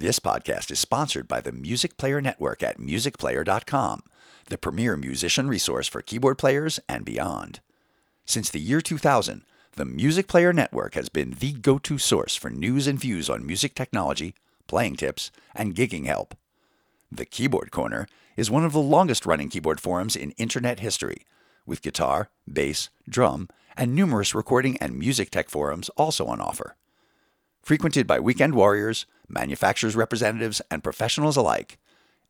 This podcast is sponsored by the Music Player Network at musicplayer.com, the premier musician resource for keyboard players and beyond. Since the year 2000, the Music Player Network has been the go to source for news and views on music technology, playing tips, and gigging help. The Keyboard Corner is one of the longest running keyboard forums in internet history, with guitar, bass, drum, and numerous recording and music tech forums also on offer. Frequented by weekend warriors, manufacturers' representatives, and professionals alike,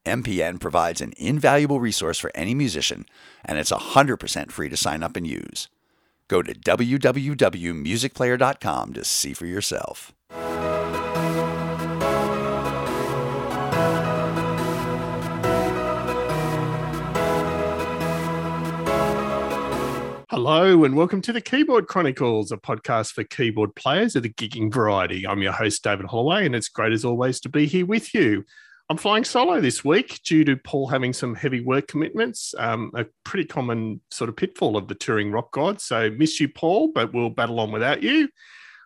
MPN provides an invaluable resource for any musician, and it's 100% free to sign up and use. Go to www.musicplayer.com to see for yourself. Hello, and welcome to the Keyboard Chronicles, a podcast for keyboard players of the gigging variety. I'm your host, David Holloway, and it's great as always to be here with you. I'm flying solo this week due to Paul having some heavy work commitments, um, a pretty common sort of pitfall of the touring rock god. So, miss you, Paul, but we'll battle on without you.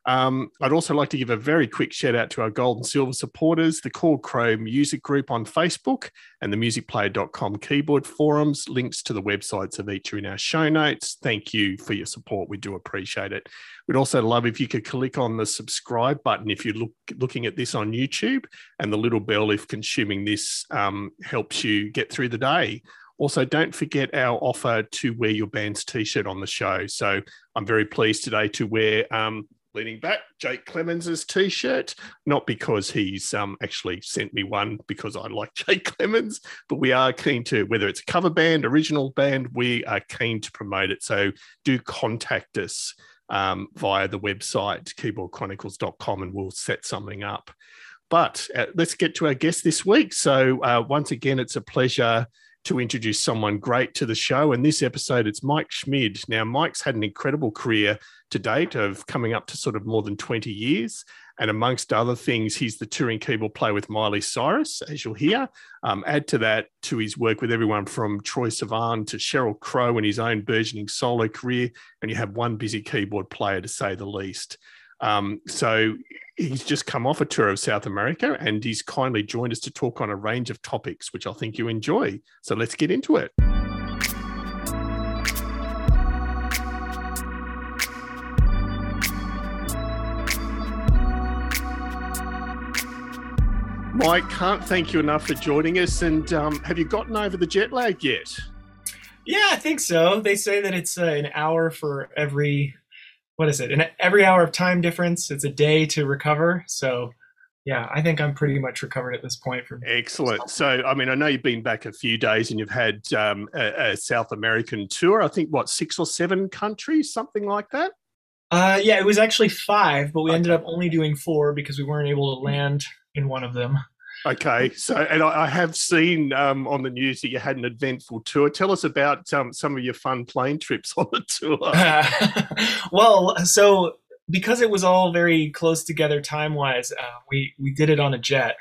Um, I'd also like to give a very quick shout out to our gold and silver supporters, the Chord Crow Music Group on Facebook and the musicplayer.com keyboard forums. Links to the websites of each are in our show notes. Thank you for your support. We do appreciate it. We'd also love if you could click on the subscribe button if you're look, looking at this on YouTube and the little bell if consuming this um, helps you get through the day. Also, don't forget our offer to wear your band's t shirt on the show. So, I'm very pleased today to wear um, leaning back, Jake Clemens's t-shirt. Not because he's um, actually sent me one because I like Jake Clemens, but we are keen to whether it's a cover band, original band, we are keen to promote it. So do contact us um, via the website keyboardchronicles.com and we'll set something up. But uh, let's get to our guest this week. So uh, once again, it's a pleasure to introduce someone great to the show. And this episode, it's Mike Schmid. Now, Mike's had an incredible career to date of coming up to sort of more than 20 years. And amongst other things, he's the touring keyboard player with Miley Cyrus, as you'll hear. Um, add to that, to his work with everyone from Troye Sivan to Sheryl Crow in his own burgeoning solo career. And you have one busy keyboard player, to say the least. Um, so he's just come off a tour of South America and he's kindly joined us to talk on a range of topics, which I think you enjoy. So let's get into it. Mike, can't thank you enough for joining us. And um, have you gotten over the jet lag yet? Yeah, I think so. They say that it's uh, an hour for every what is it? And every hour of time difference, it's a day to recover. So yeah, I think I'm pretty much recovered at this point. From excellent. So, I mean, I know you've been back a few days and you've had um, a, a, South American tour. I think what six or seven countries, something like that. Uh, yeah, it was actually five, but we okay. ended up only doing four because we weren't able to land in one of them. Okay, so and I, I have seen um, on the news that you had an eventful tour. Tell us about um, some of your fun plane trips on the tour. well, so because it was all very close together time wise, uh, we we did it on a jet,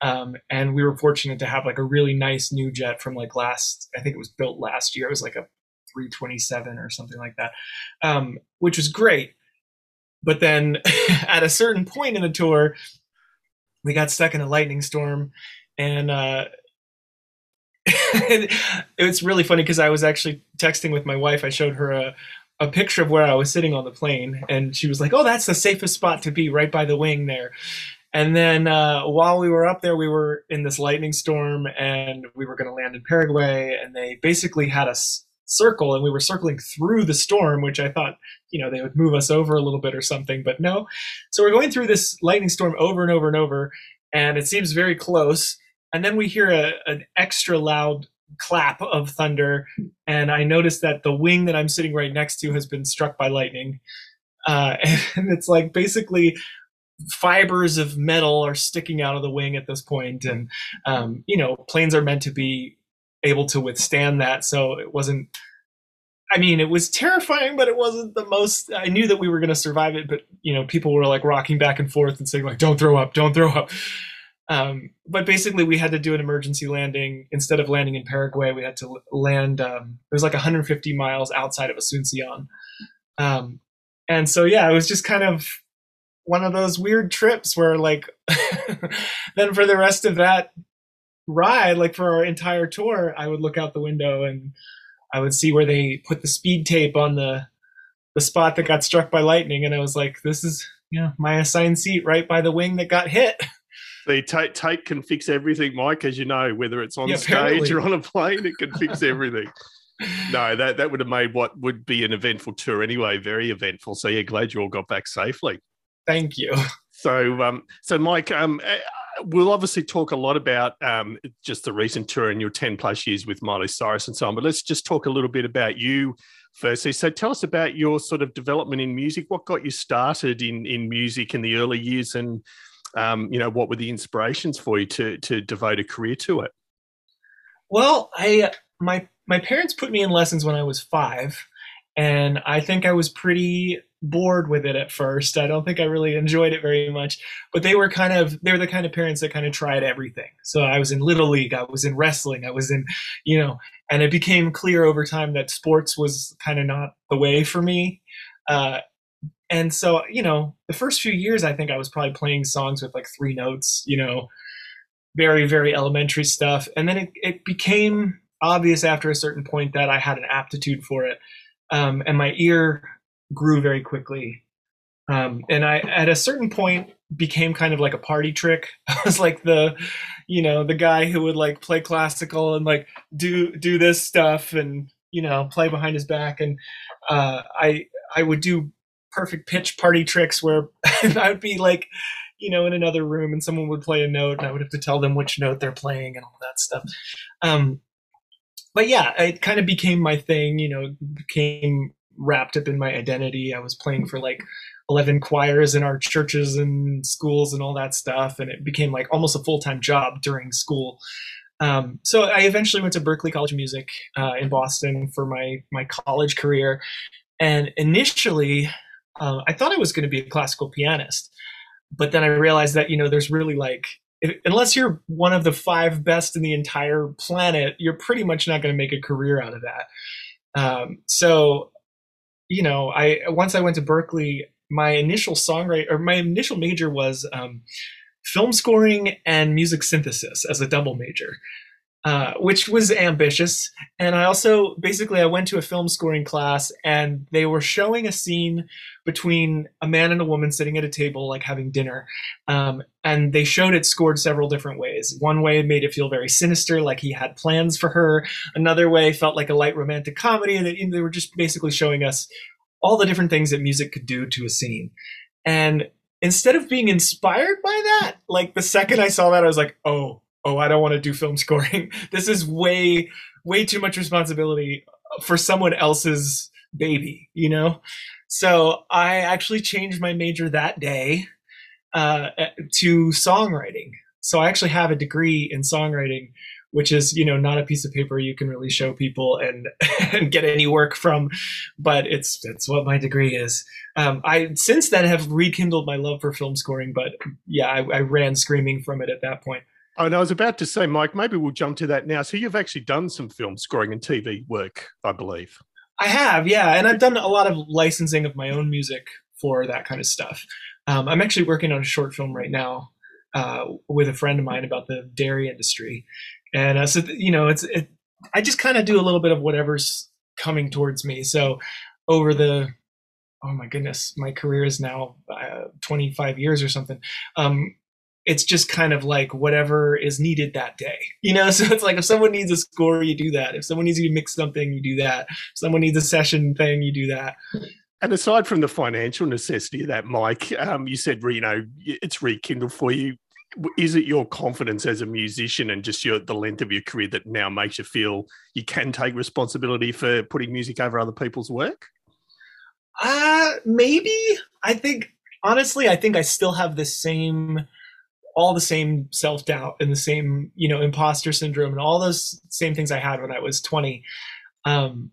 um, and we were fortunate to have like a really nice new jet from like last. I think it was built last year. It was like a 327 or something like that, um, which was great. But then at a certain point in the tour, we got stuck in a lightning storm and uh, it's really funny because I was actually texting with my wife. I showed her a, a picture of where I was sitting on the plane, and she was like, "Oh, that's the safest spot to be, right by the wing there." And then uh, while we were up there, we were in this lightning storm, and we were going to land in Paraguay, and they basically had us circle, and we were circling through the storm, which I thought, you know, they would move us over a little bit or something, but no. So we're going through this lightning storm over and over and over, and it seems very close. And then we hear a, an extra loud clap of thunder, and I notice that the wing that I'm sitting right next to has been struck by lightning. Uh, and it's like basically fibers of metal are sticking out of the wing at this point, and um, you know planes are meant to be able to withstand that. So it wasn't I mean, it was terrifying, but it wasn't the most. I knew that we were going to survive it, but you know, people were like rocking back and forth and saying like, "Don't throw up, don't throw up." Um, but basically, we had to do an emergency landing instead of landing in Paraguay. We had to land. Um, it was like 150 miles outside of Asuncion, um, and so yeah, it was just kind of one of those weird trips where like then for the rest of that ride, like for our entire tour, I would look out the window and I would see where they put the speed tape on the the spot that got struck by lightning, and I was like, "This is you know my assigned seat right by the wing that got hit." The tape, tape can fix everything, Mike, as you know, whether it's on Yeah, stage apparently. or on a plane, it can fix everything. No, that, that would have made what would be an eventful tour anyway, very eventful. So, yeah, glad you all got back safely. Thank you. So, um, so Mike, um, uh, we'll obviously talk a lot about um, just the recent tour and your 10 plus years with Miley Cyrus and so on, but let's just talk a little bit about you firstly. So, tell us about your sort of development in music. What got you started in, in music in the early years and, um, you know, what were the inspirations for you to, to devote a career to it? Well, I my my parents put me in lessons when I was five, and I think I was pretty bored with it at first. I don't think I really enjoyed it very much. But they were kind of they were the kind of parents that kind of tried everything. So I was in little league, I was in wrestling, I was in, you know, and it became clear over time that sports was kind of not the way for me. Uh, and so, you know, the first few years, I think I was probably playing songs with like three notes, you know, very, very elementary stuff. And then it, it became obvious after a certain point that I had an aptitude for it. Um, and my ear grew very quickly. Um, and I, at a certain point, became kind of like a party trick. I was like the, you know, the guy who would like play classical and like do do this stuff and you know play behind his back. And uh, I I would do perfect pitch party tricks where I would be like, you know, in another room and someone would play a note and I would have to tell them which note they're playing and all that stuff. Um, but yeah, it kind of became my thing, you know, became wrapped up in my identity. I was playing for like 11 choirs in our churches and schools and all that stuff. And it became like almost a full time job during school. Um, so I eventually went to Berklee College of Music uh, in Boston for my, my college career. And initially, uh, I thought I was going to be a classical pianist. But then I realized that, you know, there's really like, if, unless you're one of the five best in the entire planet, you're pretty much not going to make a career out of that. Um, so, you know, I once I went to Berklee, my initial songwriter or my initial major was um, film scoring and music synthesis as a double major. Uh, which was ambitious. And I also basically I went to a film scoring class and they were showing a scene between a man and a woman sitting at a table like having dinner. Um, and they showed it scored several different ways. One way made it feel very sinister, like he had plans for her. Another way felt like a light romantic comedy. And they, they were just basically showing us all the different things that music could do to a scene. And instead of being inspired by that, like the second I saw that, I was like, oh, oh, I don't want to do film scoring. This is way, way too much responsibility for someone else's baby, you know? So I actually changed my major that day uh, to songwriting. So I actually have a degree in songwriting, which is, you know, not a piece of paper you can really show people and, and get any work from, but it's it's what my degree is. Um, I since then have rekindled my love for film scoring, but yeah, I, I ran screaming from it at that point. Oh, and I was about to say, Mike, maybe we'll jump to that now. So you've actually done some film scoring and TV work, I believe. I have, yeah, and I've done a lot of licensing of my own music for that kind of stuff. Um, I'm actually working on a short film right now uh, with a friend of mine about the dairy industry, and uh, so you know, it's it, I just kind of do a little bit of whatever's coming towards me. So over the oh my goodness, my career is now uh, 25 years or something. Um, it's just kind of like whatever is needed that day, you know. So it's like if someone needs a score, you do that. If someone needs you to mix something, you do that. If someone needs a session thing, you do that. And aside from the financial necessity of that, Mike, um, you said you know it's rekindled for you. Is it your confidence as a musician and just your the length of your career that now makes you feel you can take responsibility for putting music over other people's work? Uh maybe. I think honestly, I think I still have the same all the same self-doubt and the same, you know, imposter syndrome and all those same things I had when I was 20. Um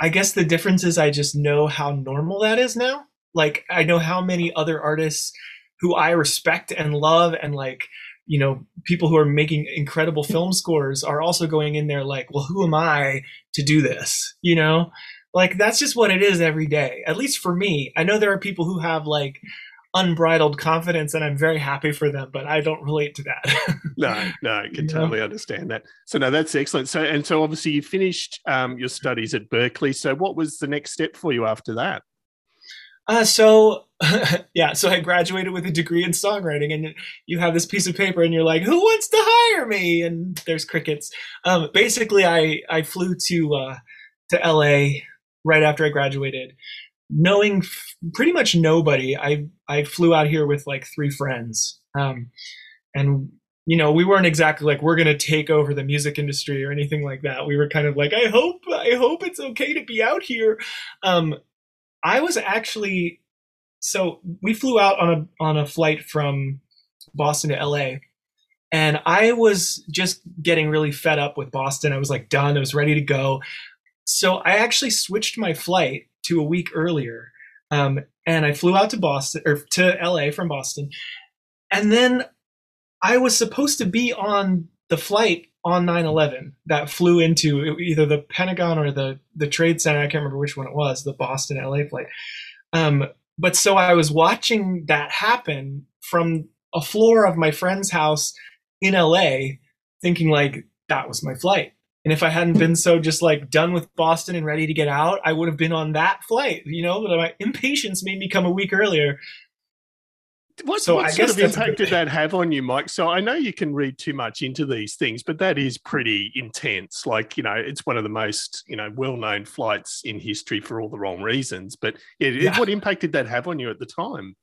I guess the difference is I just know how normal that is now. Like I know how many other artists who I respect and love and like you know people who are making incredible film scores are also going in there like well who am i to do this you know like that's just what it is every day at least for me i know there are people who have like unbridled confidence and I'm very happy for them, but I don't relate to that. no, no, I can totally understand that. So no, that's excellent. So and so obviously you finished um, your studies at Berklee. So what was the next step for you after that? Uh, so yeah, so I graduated with a degree in songwriting, and you have this piece of paper, and you're like, "Who wants to hire me?" And there's crickets. Um, basically, I I flew to uh, to LA right after I graduated, knowing f- pretty much nobody. I I flew out here with like three friends, um, and you know we weren't exactly like we're gonna take over the music industry or anything like that. We were kind of like, I hope I hope it's okay to be out here. Um, I was actually so we flew out on a on a flight from Boston to LA and I was just getting really fed up with Boston. I was like done. I was ready to go. So I actually switched my flight to a week earlier. Um, and I flew out to Boston or to LA from Boston. And then I was supposed to be on the flight on 9-11 that flew into either the Pentagon or the, the Trade Center. I can't remember which one it was, the Boston LA flight. Um, but so I was watching that happen from a floor of my friend's house in LA, thinking like that was my flight. And if I hadn't been so just like done with Boston and ready to get out, I would have been on that flight, you know, but my impatience made me come a week earlier. What, so what I sort of impact did that have on you, Mike? So I know you can read too much into these things, but that is pretty intense. Like, you know, it's one of the most, you know, well-known flights in history for all the wrong reasons. But yeah, yeah. what impact did that have on you at the time?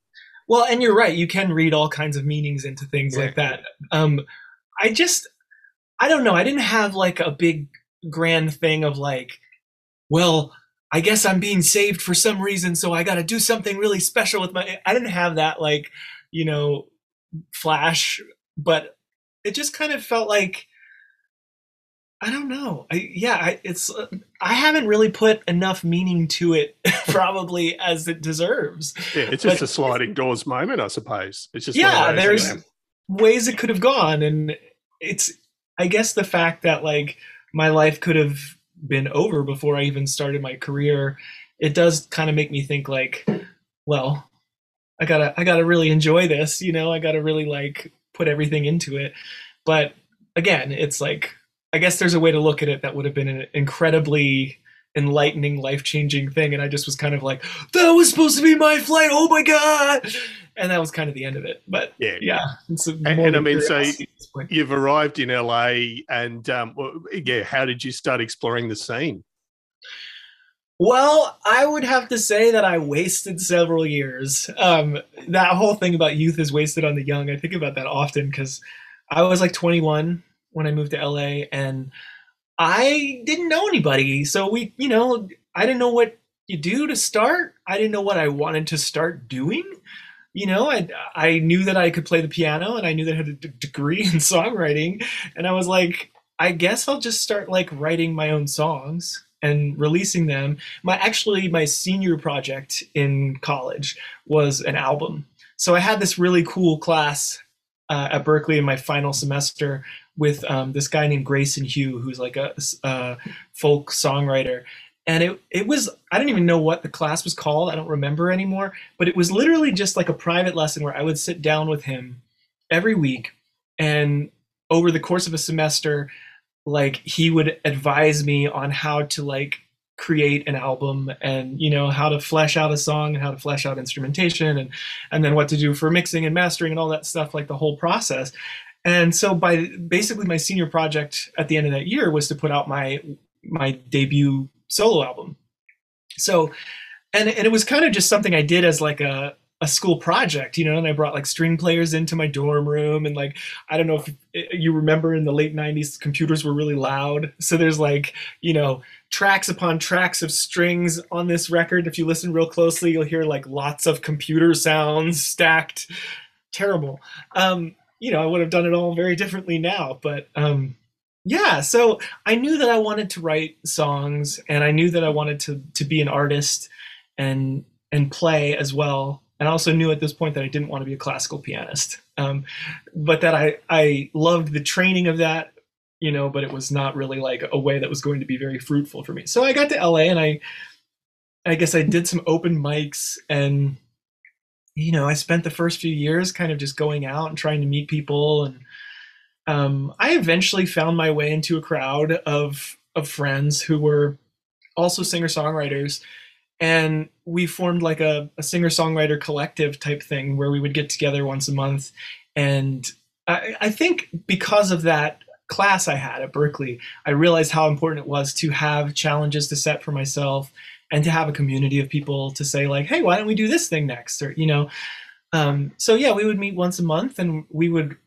Well, and you're right. You can read all kinds of meanings into things yeah. like that. Um, I just, I don't know. I didn't have like a big grand thing of like, well, I guess I'm being saved for some reason, so I got to do something really special with my. I didn't have that like, you know, flash, but it just kind of felt like I don't know. I, yeah, I, it's uh, I haven't really put enough meaning to it, probably as it deserves. Yeah, it's just but, a sliding doors moment, I suppose. It's just yeah. There's ways it could have gone, and it's I guess the fact that like my life could have been over before I even started my career, it does kind of make me think like, well, I gotta I gotta really enjoy this, you know, I gotta really like put everything into it. But again, it's like I guess there's a way to look at it that would have been an incredibly enlightening, life changing thing. And I just was kind of like, that was supposed to be my flight. Oh my God and that was kind of the end of it. But yeah, yeah. And, and I mean, so you've arrived in LA, and um, yeah, how did you start exploring the scene? Well, I would have to say that I wasted several years. Um, that whole thing about youth is wasted on the young. I think about that often because I was like 21 when I moved to LA, and I didn't know anybody. So we, you know, I didn't know what you do to start. I didn't know what I wanted to start doing you know, I I knew that I could play the piano and I knew that I had a d- degree in songwriting, and I was like, I guess I'll just start like writing my own songs and releasing them. My actually my senior project in college was an album. So I had this really cool class uh, at Berklee in my final semester with um, this guy named Grayson Hugh, who's like a, a folk songwriter, and it it was I didn't even know what the class was called. I don't remember anymore, but it was literally just like a private lesson where I would sit down with him every week. And over the course of a semester like he would advise me on how to like create an album and you know how to flesh out a song and how to flesh out instrumentation and and then what to do for mixing and mastering and all that stuff like the whole process and so by basically my senior project at the end of that year was to put out my my debut solo album. So, and and it was kind of just something I did as like a a school project, you know, and I brought like string players into my dorm room and like I don't know if you remember in the late 90s computers were really loud. So there's like, you know, tracks upon tracks of strings on this record. If you listen real closely, you'll hear like lots of computer sounds stacked. Terrible. Um, you know, I would have done it all very differently now, but um yeah so i knew that i wanted to write songs and i knew that i wanted to to be an artist and and play as well and i also knew at this point that i didn't want to be a classical pianist um, but that i i loved the training of that you know but it was not really like a way that was going to be very fruitful for me. So i got to la and i i guess i did some open mics and you know, I spent the first few years kind of just going out and trying to meet people and um, I eventually found my way into a crowd of of friends who were also singer songwriters, and we formed like a, a singer songwriter collective type thing where we would get together once a month. And I, I think because of that class I had at Berklee, I realized how important it was to have challenges to set for myself and to have a community of people to say like, hey, why don't we do this thing next? Or you know. Um, so yeah, we would meet once a month and we would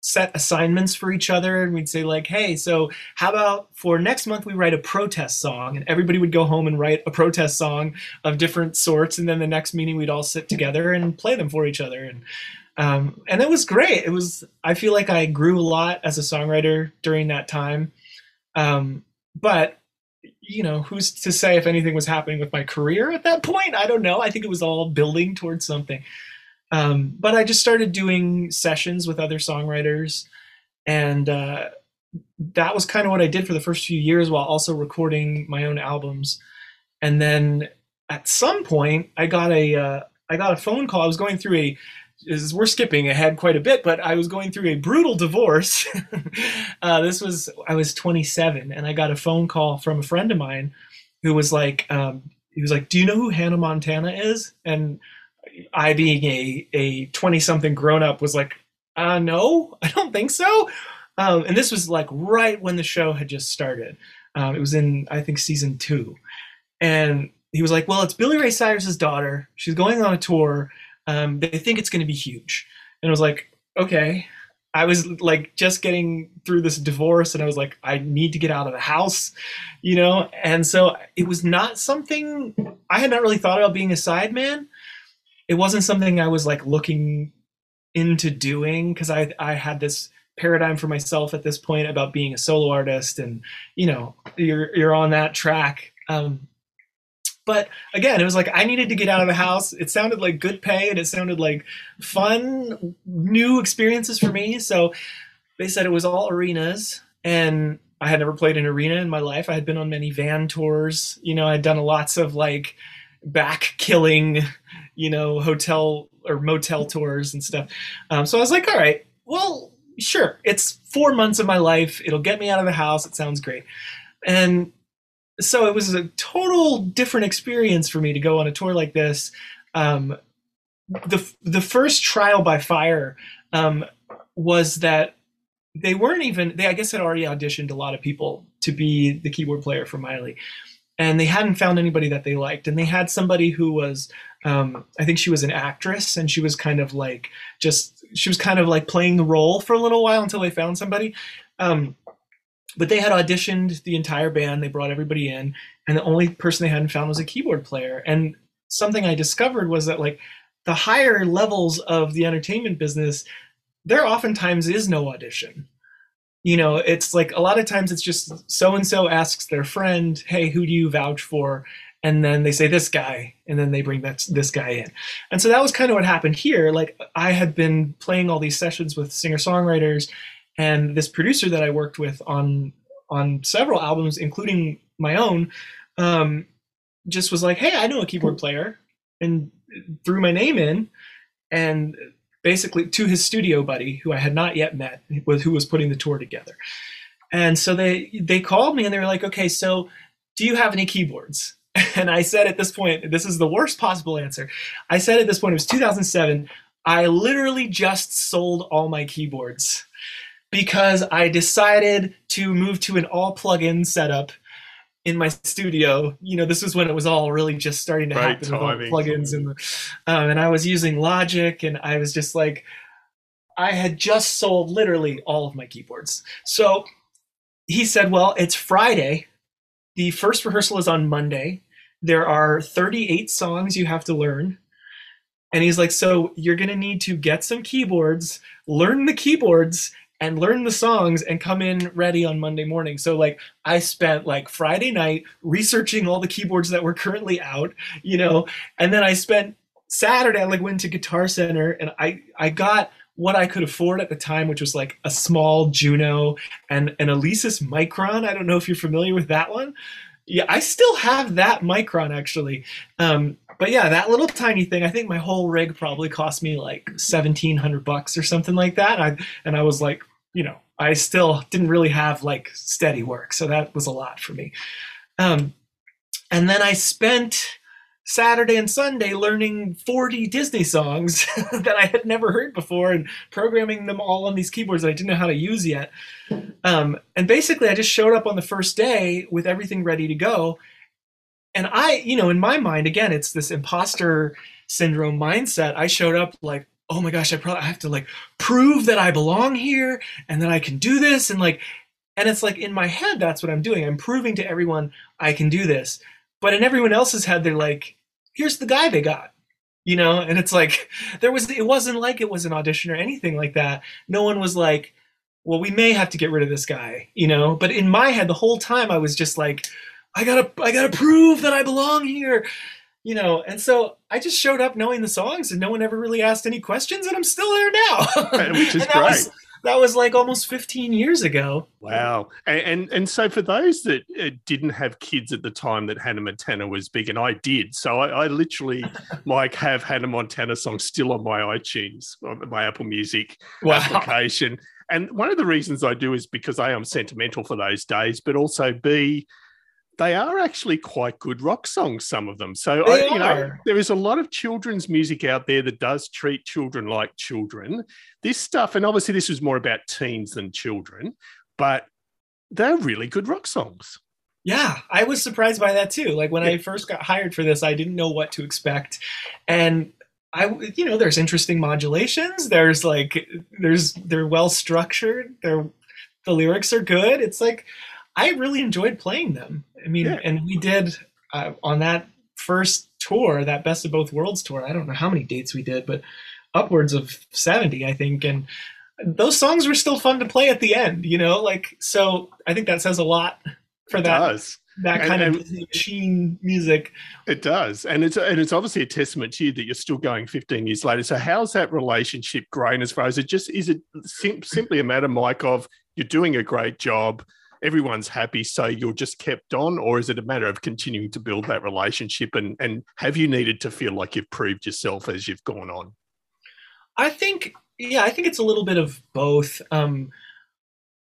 set assignments for each other and we'd say like hey so how about for next month we write a protest song and everybody would go home and write a protest song of different sorts and then the next meeting we'd all sit together and play them for each other and um, and it was great it was i feel like i grew a lot as a songwriter during that time um, but you know who's to say if anything was happening with my career at that point i don't know i think it was all building towards something um, but I just started doing sessions with other songwriters, and uh, that was kind of what I did for the first few years while also recording my own albums. And then at some point, I got a uh, I got a phone call. I was going through a is we're skipping ahead quite a bit, but I was going through a brutal divorce. uh, this was I was 27, and I got a phone call from a friend of mine who was like, um, he was like, "Do you know who Hannah Montana is?" And I being a a twenty something grown up was like, uh, no, I don't think so. Um, and this was like right when the show had just started. Um, it was in I think season two, and he was like, well, it's Billy Ray Cyrus's daughter. She's going on a tour. Um, they think it's going to be huge, and I was like, okay. I was like just getting through this divorce and I was like, I need to get out of the house, you know? And so it was not something I had not really thought about being a sideman it wasn't something I was like looking into doing because I I had this paradigm for myself at this point about being a solo artist and you know you're you're on that track um, but again it was like i needed to get out of the house it sounded like good pay and it sounded like fun new experiences for me so they said it was all arenas and i had never played an arena in my life i had been on many van tours you know i'd done lots of like back killing you know, hotel or motel tours and stuff. Um, so I was like, all right, well, sure. It's four months of my life. It'll get me out of the house. It sounds great. And so it was a total different experience for me to go on a tour like this. Um, the the first trial by fire um, was that they weren't even they I guess had already auditioned a lot of people to be the keyboard player for Miley, and they hadn't found anybody that they liked, and they had somebody who was um, I think she was an actress and she was kind of like just she was kind of like playing the role for a little while until they found somebody. Um, but they had auditioned the entire band. They brought everybody in, and the only person they hadn't found was a keyboard player. And something I discovered was that like the higher levels of the entertainment business, there oftentimes is no audition. You know, it's like a lot of times it's just so and so asks their friend, "Hey, who do you vouch for?" and then they say this guy and then they bring that this guy in and so that was kind of what happened here like i had been playing all these sessions with singer songwriters and this producer that i worked with on on several albums including my own um, just was like hey i know a keyboard player and threw my name in and basically to his studio buddy who i had not yet met who was putting the tour together and so they they called me and they were like okay so do you have any keyboards And I said at this point, this is the worst possible answer. I said at this point, it was 2007. I literally just sold all my keyboards because I decided to move to an all plug-in setup in my studio. You know, this was when it was all really just starting to right, happen timing. with all plugins and um, and I was using Logic, and I was just like, I had just sold literally all of my keyboards. So he said, "Well, it's Friday. The first rehearsal is on Monday there are 38 songs you have to learn. And he's like, so you're going to need to get some keyboards, learn the keyboards, and learn the songs and come in ready on Monday morning. So like I spent like Friday night researching all the keyboards that were currently out, you know, and then I spent Saturday I like went to Guitar Center and I I got what I could afford at the time, which was like a small Juno and an Alesis Micron. I don't know if you're familiar with that one yeah, I still have that Micron actually. Um, but yeah, that little tiny thing. I think my whole rig probably cost me like seventeen hundred bucks or something like that. I and I was like, you know, I still didn't really have like steady work, so that was a lot for me. Um, and then I spent Saturday and Sunday learning 40 Disney songs that I had never heard before and programming them all on these keyboards that I didn't know how to use yet. Um, and basically, I just showed up on the first day with everything ready to go. And I, you know, in my mind, again, it's this imposter syndrome mindset. I showed up like, oh my gosh, I probably have to like prove that I belong here and that I can do this. And like, and it's like in my head, that's what I'm doing. I'm proving to everyone I can do this. But in everyone else's head, they're like, here's the guy they got you know and it's like there was it wasn't like it was an audition or anything like that no one was like well we may have to get rid of this guy you know but in my head the whole time i was just like i gotta i gotta prove that i belong here you know and so i just showed up knowing the songs and no one ever really asked any questions and i'm still there now which is great was, that was like almost 15 years ago. Wow. And and, and so for those that uh, didn't have kids at the time that Hannah Montana was big, and I did, so I, I literally, like have Hannah Montana songs still on my iTunes, my Apple Music wow. application. And one of the reasons I do is because A, I'm sentimental for those days, but also B, they are actually quite good rock songs, some of them. So, I, you know, there is a lot of children's music out there that does treat children like children. This stuff, and obviously, this was more about teens than children, but they're really good rock songs. Yeah, I was surprised by that too. Like when yeah. I first got hired for this, I didn't know what to expect. And I, you know, there's interesting modulations. There's like, there's, they're well structured. They're, the lyrics are good. It's like, I really enjoyed playing them. I mean, yeah. and we did uh, on that first tour, that Best of Both Worlds tour. I don't know how many dates we did, but upwards of 70, I think. And those songs were still fun to play at the end, you know, like, so I think that says a lot for it that. Does. That kind and, of machine music. It does, and it's and it's obviously a testament to you that you're still going 15 years later. So how's that relationship grown? As far as it just is it sim- simply a matter, Mike, of you're doing a great job everyone's happy, so you're just kept on, or is it a matter of continuing to build that relationship? And and have you needed to feel like you've proved yourself as you've gone on? I think, yeah, I think it's a little bit of both. Um,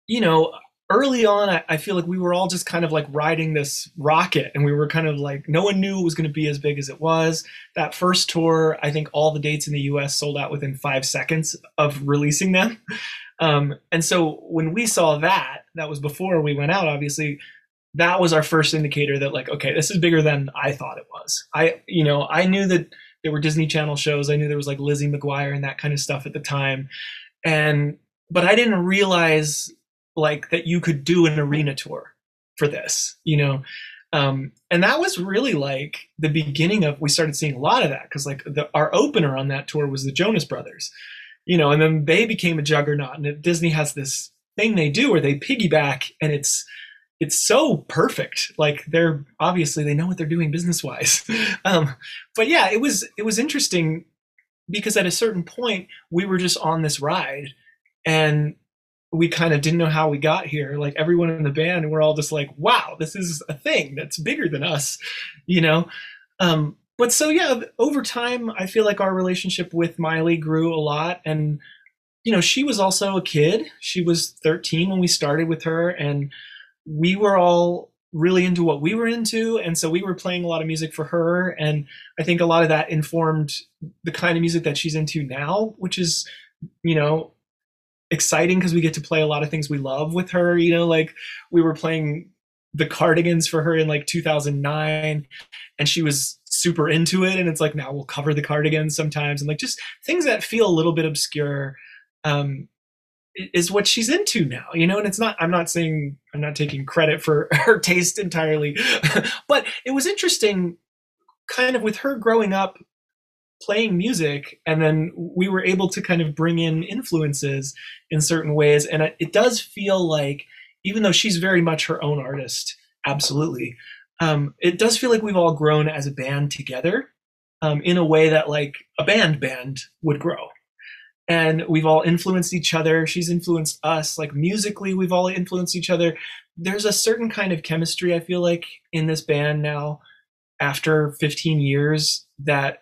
you know, early on, I, I, feel like we were all just kind of like riding this rocket, and we were kind of like no one knew it was going to be as big as it was. That first tour, I think all the dates in the U.S. sold out within five seconds of releasing them. Um, and so when we saw that, that was before we went out, obviously, that was our first indicator that like, okay, this is bigger than I thought it was. I, you know, I knew that there were Disney Channel shows. I knew there was like Lizzie McGuire and that kind of stuff at the time. And, but I didn't realize like that you could do an arena tour for this, you know? Um, and that was really like the beginning of, we started seeing a lot of that because like the, our opener on that tour was the Jonas Brothers you know, and then they became a juggernaut. And Disney has this thing they do where they piggyback, and it's it's so perfect. Like they're obviously they know what they're doing business wise. um, but yeah, it was it was interesting because at a certain point we were just on this ride, and we kind of didn't know how we got here. Like everyone in the band, we're all just like, wow, this is a thing that's bigger than us, you know. Um, but so yeah, over time, I feel like our relationship with Miley grew a lot, and you know, she was also a kid. She was 13 when we started with her, and we were all really into what we were into, and so we were playing a lot of music for her, and I think a lot of that informed the kind of music that she's into now, which is, you know, exciting because we get to play a lot of things we love with her. You know, like we were playing the cardigans for her in like 2009 and she was super into it and it's like now we'll cover the cardigans sometimes and like just things that feel a little bit obscure um is what she's into now you know and it's not i'm not saying i'm not taking credit for her taste entirely but it was interesting kind of with her growing up playing music and then we were able to kind of bring in influences in certain ways. And it does feel like even though she's very much her own artist absolutely um, it does feel like we've all grown as a band together um, in a way that like a band band would grow. And we've all influenced each other. She's influenced us. Like musically we've all influenced each other. There's a certain kind of chemistry i feel like in this band now after 15 years that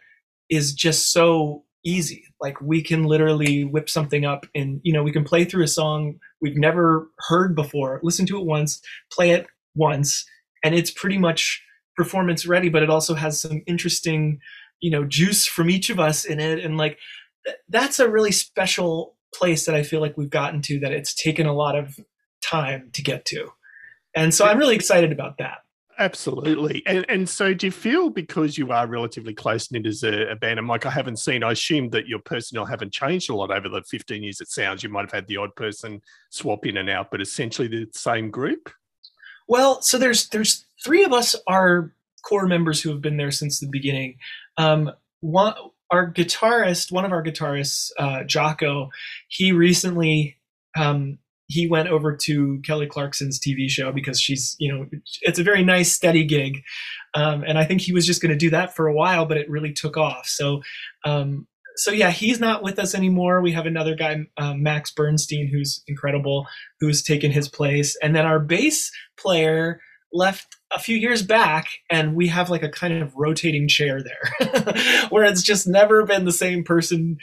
is just so easy. Like we can literally whip something up and, you know, we can play through a song we've never heard before, listen to it once, play it once, and it's pretty much performance ready, but it also has some interesting, you know, juice from each of us in it. And like, th- that's a really special place that I feel like we've gotten to that it's taken a lot of time to get to. And so I'm really excited about that. Absolutely. And and so do you feel because you are relatively close knit as a, a, band, and Mike, I haven't seen, I assume that your personnel haven't changed a lot over the 15 years it sounds. You might have had the odd person swap in and out, but essentially the same group? Well, so there's there's three of us are core members who have been there since the beginning. Um, one our guitarist, one of our guitarists, uh, Jocko, he recently um, he went over to Kelly Clarkson's TV show because she's, you know, it's a very nice, steady gig. Um, and I think he was just going to do that for a while, but it really took off. So, um, so yeah, he's not with us anymore. We have another guy, um, Max Bernstein, who's incredible, who's taken his place. And then our bass player left a few years back, and we have like a kind of rotating chair there, where it's just never been the same person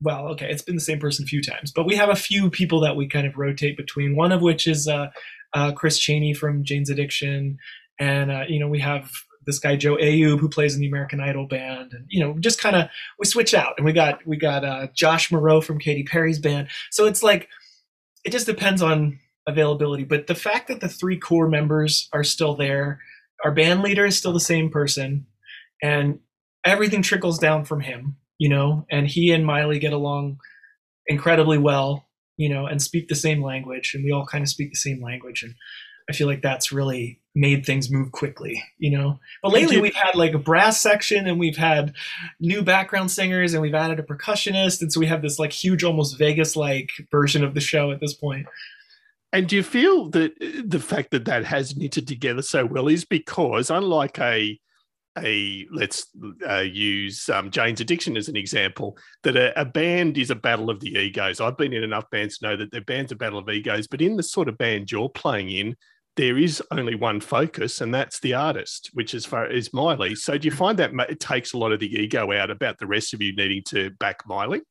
well, okay, it's been the same person a few times, but we have a few people that we kind of rotate between. One of which is uh, uh, Chris Chaney from Jane's Addiction, and uh, you know we have this guy Joe Ayub who plays in the American Idol band, and you know just kind of we switch out, and we got we got uh, Josh Moreau from Katy Perry's band. So it's like it just depends on availability, but the fact that the three core members are still there, our band leader is still the same person, and everything trickles down from him you know, and he and Miley get along incredibly well, you know, and speak the same language, and we all kind of speak the same language, and I feel like that's really made things move quickly, you know. But lately we've had like a brass section, and we've had new background singers, and we've added a percussionist, and so we have this like huge, almost Vegas-like version of the show at this point. And do you feel that uh, the fact that that has knitted together so well is because, unlike a a let's uh, use um, Jane's Addiction as an example. That a, a, band is a battle of the egos. I've been in enough bands to know that the band's a battle of egos. But in the sort of band you're playing in, there is only one focus, and that's the artist, which as far as Miley. So do you find that it takes a lot of the ego out about the rest of you needing to back Miley?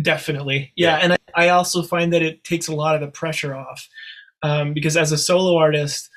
Definitely, yeah. yeah. And I, I, also find that it takes a lot of the pressure off um, because as a solo artist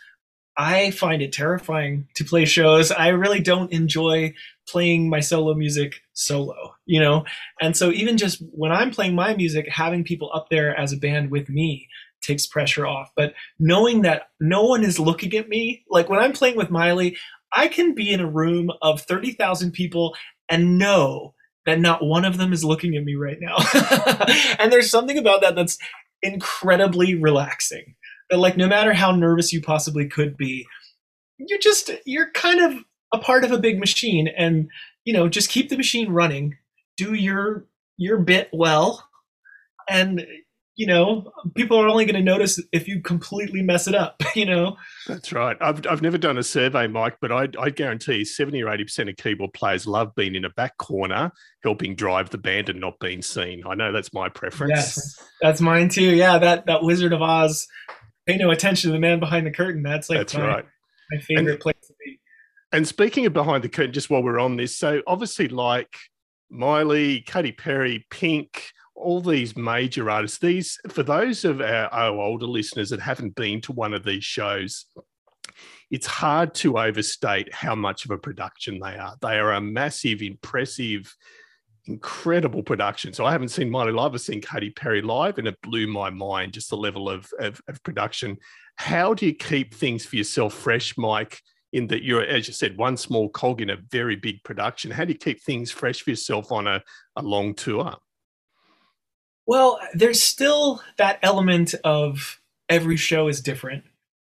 I find it terrifying to play shows. I really don't enjoy playing my solo music solo, you know? And so even just when I'm playing my music, having people up there as a band with me takes pressure off. But knowing that no one is looking at me, like when I'm playing with Miley, I can be in a room of 30,000 people and know that not one of them is looking at me right now. and there's something about that that's incredibly relaxing that like no matter how nervous you possibly could be, you're just you're kind of a part of a big machine. And you know just keep the machine running. Do your your bit well. And you know people are only going to notice if you completely mess it up you know? That's right. I've, I've never done a survey mike but i i guarantee 70 or 80% of keyboard players love being in a back corner helping drive the band and not being seen. I know that's my preference. Yes. That's mine too. Yeah that that wizard of oz pay no attention to the man behind the curtain. That's like that's my, right. my favorite and, place to be. And speaking of behind the curtain, just while we're on this, so obviously like Miley, Katy Perry, Pink, all these major artists. These for those of our, our older listeners that haven't been to one of these shows, it's hard to overstate how much of a production they are. They are a massive, impressive incredible production. So I haven't seen Miley live. I've seen Katy Perry live, and it blew my mind just the level of, of, of production. How do you keep things for yourself fresh, Mike? In that you're, as you said, one small cog in a very big production. How do you keep things fresh for yourself on a, a long tour? Well, there's still that element of every show is different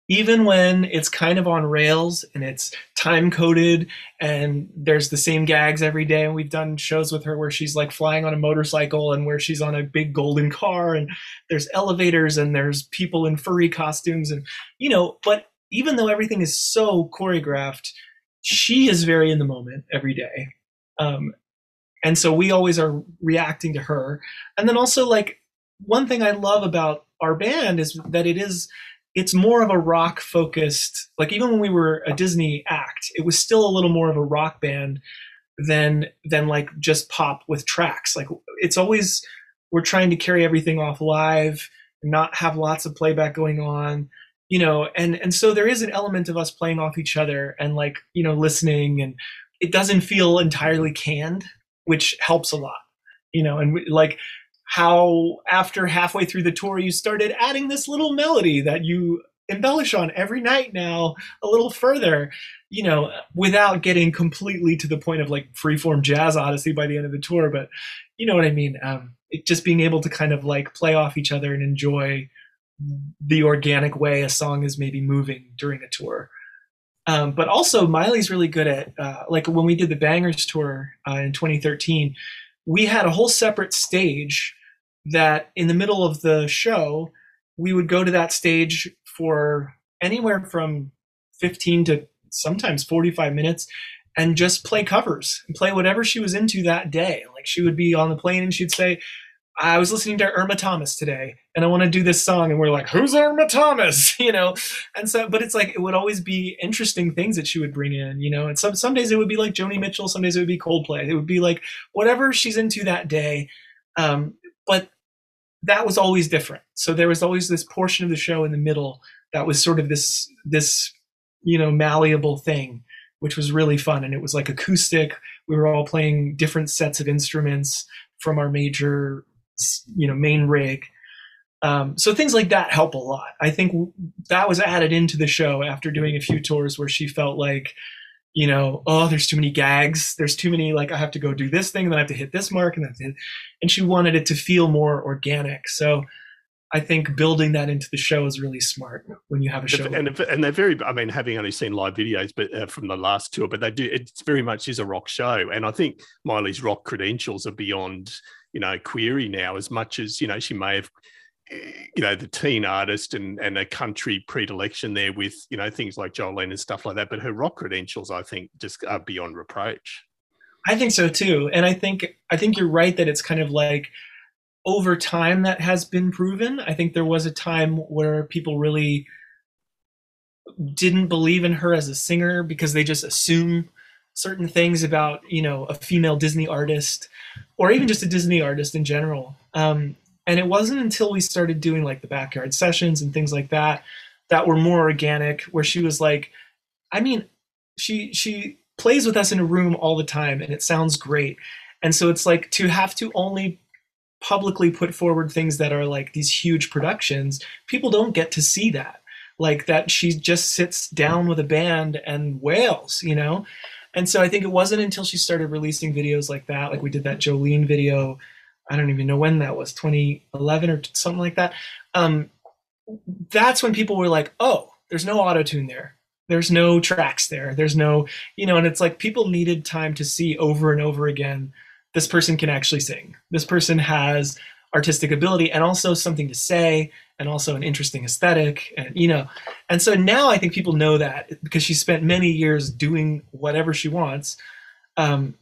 even when it's kind of on rails and it's time coded and there's the same gags every day. And we've done shows with her where she's like flying on a motorcycle and where she's on a big golden car and there's elevators and there's people in furry costumes and you know but even though everything is so choreographed she is very in the moment every day. Um, and so we always are reacting to her. And then also like one thing i love about our band is that it is it's more of a rock focused like even when we were a disney act. It was still a little more of a rock band than than like just pop with tracks. Like it's always we're trying to carry everything off live, not have lots of playback going on, you know, and and so there is an element of us playing off each other and like, you know, listening and it doesn't feel entirely canned, which helps a lot. You know, and like how after halfway through the tour you started adding this little melody that you embellish on every night now a little further you know without getting completely to the point of like freeform jazz odyssey by the end of the tour. But you know what i mean? Um, it, just being able to kind of like play off each other and enjoy the organic way a song is maybe moving during a tour. Um, but also miley's really good at uh, like when we did the bangers tour uh, in 2013 we had a whole separate stage that in the middle of the show, we would go to that stage for anywhere from 15 to sometimes 45 minutes and just play covers and play whatever she was into that day. Like she would be on the plane and she'd say, I was listening to Irma Thomas today and I want to do this song. And we're like, who's Irma Thomas? You know? And so, but it's like, it would always be interesting things that she would bring in, you know? And some, some days it would be like Joni Mitchell. Some days it would be Coldplay. It would be like whatever she's into that day. Um, but that was always different. So there was always this portion of the show in the middle that was sort of this this you know malleable thing, which was really fun. And it was like acoustic. We were all playing different sets of instruments from our major you know main rig. Um, so things like that help a lot. I think that was added into the show after doing a few tours where she felt like you know, oh, there's too many gags. There's too many, like, I have to go do this thing, and then I have to hit this mark, and then, and she wanted it to feel more organic. So I think building that into the show is really smart when you have a show. And, and they're very, I mean, having only seen live videos, but uh, from the last tour, but they do, it's very much is a rock show. And I think Miley's rock credentials are beyond, you know, query now as much as, you know, she may have you know the teen artist and and a country predilection there with you know things like Jolene and stuff like that. But her rock credentials, I think, just are beyond reproach. I think so too, and I think I think you're right that it's kind of like over time that has been proven. I think there was a time where people really didn't believe in her as a singer because they just assume certain things about you know a female Disney artist or even just a Disney artist in general. Um, and it wasn't until we started doing like the backyard sessions and things like that that were more organic, where she was like, I mean, she she plays with us in a room all the time and it sounds great. And so it's like to have to only publicly put forward things that are like these huge productions, people don't get to see that. Like that she just sits down with a band and wails, you know? And so I think it wasn't until she started releasing videos like that, like we did that Jolene video I don't even know when that was, 2011 or something like that. Um, that's when people were like, oh, there's no auto tune there. There's no tracks there. There's no, you know, and it's like people needed time to see over and over again this person can actually sing. This person has artistic ability and also something to say and also an interesting aesthetic and you know and so now i think people know that because she spent many years doing whatever she wants um,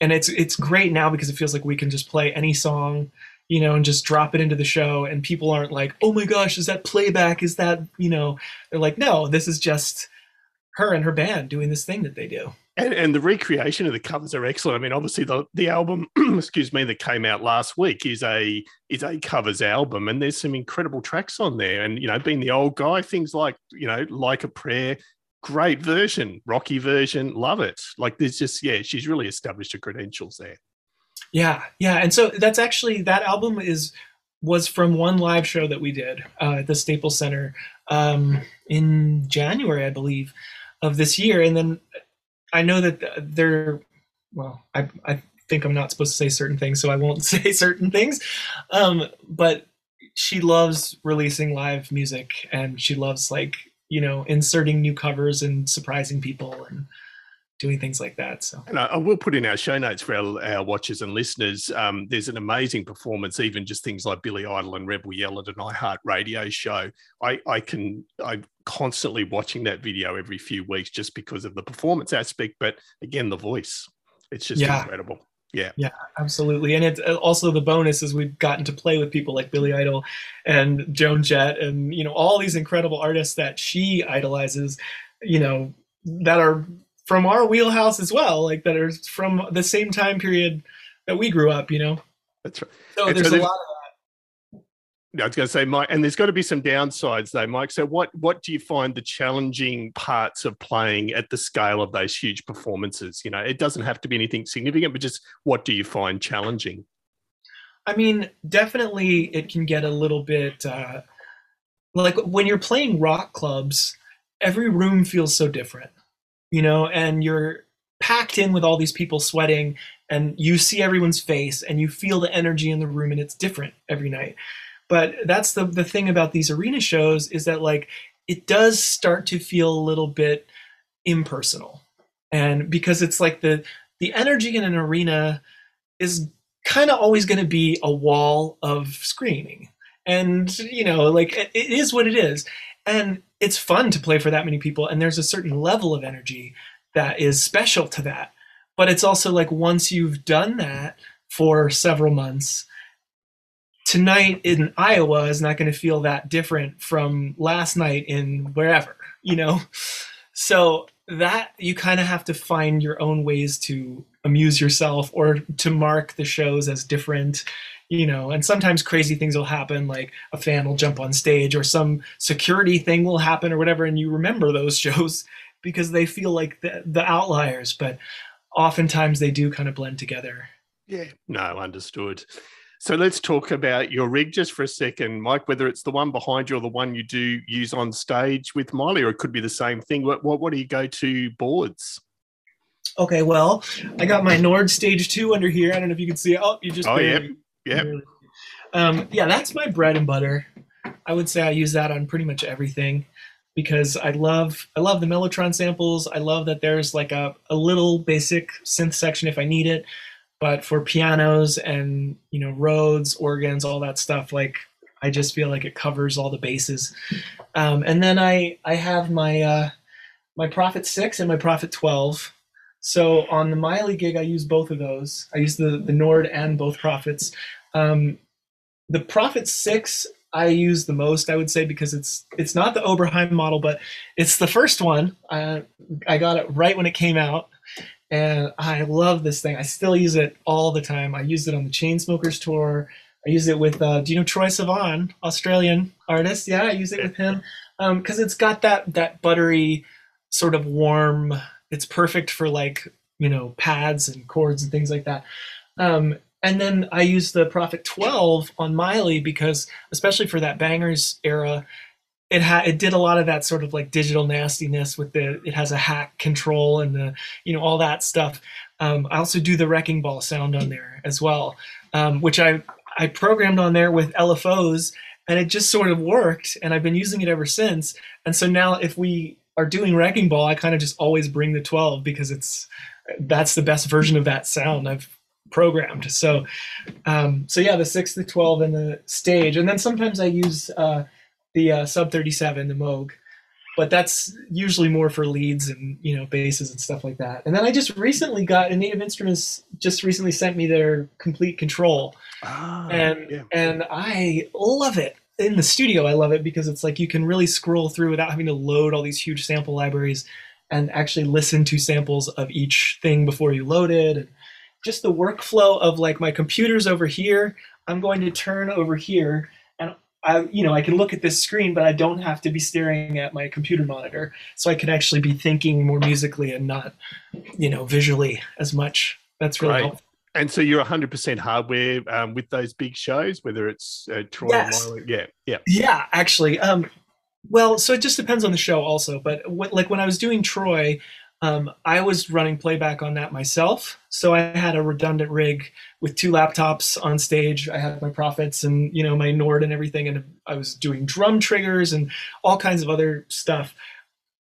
and it's it's great now because it feels like we can just play any song you know and just drop it into the show and people aren't like oh my gosh is that playback is that you know they're like no this is just her and her band doing this thing that they do and, and the recreation of the covers are excellent. I mean, obviously the the album, excuse me, that came out last week is a is a covers album, and there's some incredible tracks on there. And you know, being the old guy, things like you know, like a prayer, great version, rocky version, love it. Like there's just yeah, she's really established her credentials there. Yeah, yeah, and so that's actually that album is was from one live show that we did uh, at the Staples Center um, in January, I believe, of this year. And then I know that they're well, I I think I'm not supposed to say certain things, so I won't say certain things. Um, but she loves releasing live music, and she loves like you know, inserting new covers and surprising people and doing things like that. So, and I, will put in our show notes for our, our watchers and listeners. Um, there's an amazing performance, even just things like Billy Idol and Rebel Yell at an iHeart Radio show. I, I can, I'm constantly watching that video every few weeks just because of the performance aspect, but again, the voice. It's just yeah. incredible. Yeah. Yeah, absolutely. And it's uh, also the bonus is we've gotten to play with people like Billy Idol and Joan Jett and, you know, all these incredible artists that she idolizes, you know, that are from our wheelhouse as well, like that are from the same time period that we grew up. You know. That's right. So And there's so a lot of I was going to say, Mike, and there's got to be some downsides though, Mike. So, what what do you find the challenging parts of playing at the scale of those huge performances? You know, it doesn't have to be anything significant, but just what do you find challenging? I mean, definitely it can get a little bit uh, like when you're playing rock clubs, every room feels so different, you know, and you're packed in with all these people sweating and you see everyone's face and you feel the energy in the room and it's different every night. But that's the the thing about these arena shows is that like it does start to feel a little bit impersonal. And because it's like the the energy in an arena is kind of always going to be a wall of screaming. And, you know, like it it is what it is. And it's fun to play for that many people. And there's a certain level of energy that is special to that. But it's also like once you've done that for several months, tonight in Iowa is not going to feel that different from last night in wherever, you know? So that you kind of have to find your own ways to amuse yourself or to mark the shows as different you know and sometimes crazy things will happen like a fan will jump on stage or some security thing will happen or whatever and you remember those shows because they feel like the, the outliers but oftentimes they do kind of blend together Yeah. No, understood. So let's talk about your rig just for a second, Mike. Whether it's the one behind you or the one you do use on stage with Miley, or it could be the same thing. What what, what do you go to boards? okay well i got my nord stage 2 under here i don't know if you can see it oh you just Oh, Yep. barely. um yeah that's my bread and butter i would say i use that on pretty much everything because i love i love the mellotron samples i love that there's like a, a little basic synth section if i need it but for pianos and you know Rhodes, organs all that stuff like i just feel like it covers all the bases um, and then i i have my uh my Prophet 6 and my Prophet 12 so on the Miley gig, I use both of those. I use the the Nord and both Prophets. Um, the Prophet Six I use the most, I would say, because it's it's not the Oberheim model, but it's the first one. I, I got it right when it came out, and I love this thing. I still use it all the time. I used it on the Chainsmokers tour. I use it with, uh, do you know Troye Sivan, Australian artist? Yeah, I use it with him because it's got that that buttery sort of warm it's perfect for like you know pads and chords and things like that um, and then i use the prophet 12 on miley because especially for that bangers era it had it did a lot of that sort of like digital nastiness with the it has a hack control and the you know all that stuff. Um, i also do the wrecking ball sound on there as well um, which i i programmed on there with lfos and it just sort of worked and i've been using it ever since. And so now if we are doing wrecking ball i kind of just always bring the 12 because it's that's the best version of that sound i've programmed. So um, so yeah the 6 the 12 and the stage. And then sometimes i use uh, the uh, sub 37 the moog but that's usually more for leads and you know basses and stuff like that and then i just recently got a native instruments just recently sent me their Komplete Kontrol Ah, and yeah. and I love it in the studio. I love it because it's like you can really scroll through without having to load all these huge sample libraries and actually listen to samples of each thing before you load it. And just the workflow of like my computer's over here, I'm going to turn over here I you know I can look at this screen but I don't have to be staring at my computer monitor. So I can actually be thinking more musically and not you know visually as much. That's really Right. helpful. And so you're 100% hardware um, with those big shows, whether it's uh, Troye Yes. Yeah, yeah. Yeah, actually. Um, well, so it just depends on the show, also. But what, like when I was doing Troye, um, I was running playback on that myself. So I had a redundant rig with two laptops on stage. I had my Prophets and you know my Nord and everything, and I was doing drum triggers and all kinds of other stuff.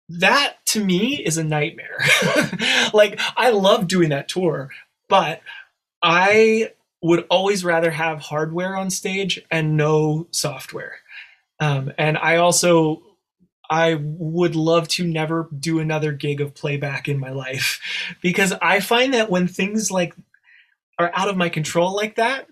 That to me is a nightmare. like I love doing that tour, but I would always rather have hardware on stage and no software. Um, and I also I would love to never do another gig of playback in my life. Because I find that when things like are out of my control like that,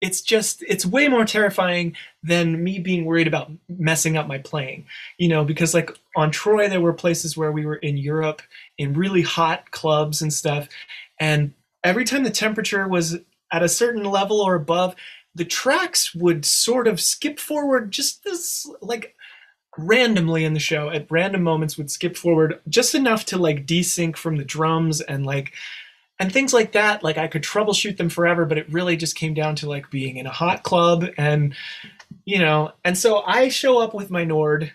it's just it's way more terrifying than me being worried about messing up my playing. You know because like on troye there were places where we were in europe in really hot clubs and stuff and every time the temperature was at a certain level or above the tracks would sort of skip forward just this like randomly in the show at random moments would skip forward just enough to like desync from the drums and like and things like that. Like i could troubleshoot them forever but it really just came down to like being in a hot club and you know and so i show up with my nord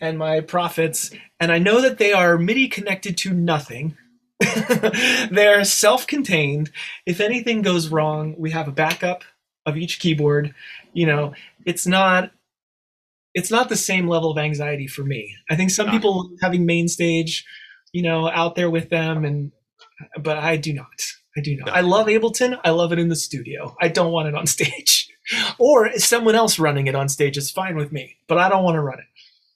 and my Prophets and i know that they are midi connected to nothing. They're self-contained. If anything goes wrong we have a backup of each keyboard. You know it's not it's not the same level of anxiety for me i think some No. people having main stage you know out there with them and but I do not. I do not. No. I love Ableton. I love it in the studio. I don't want it on stage. or someone else running it on stage is fine with me, but I don't want to run it.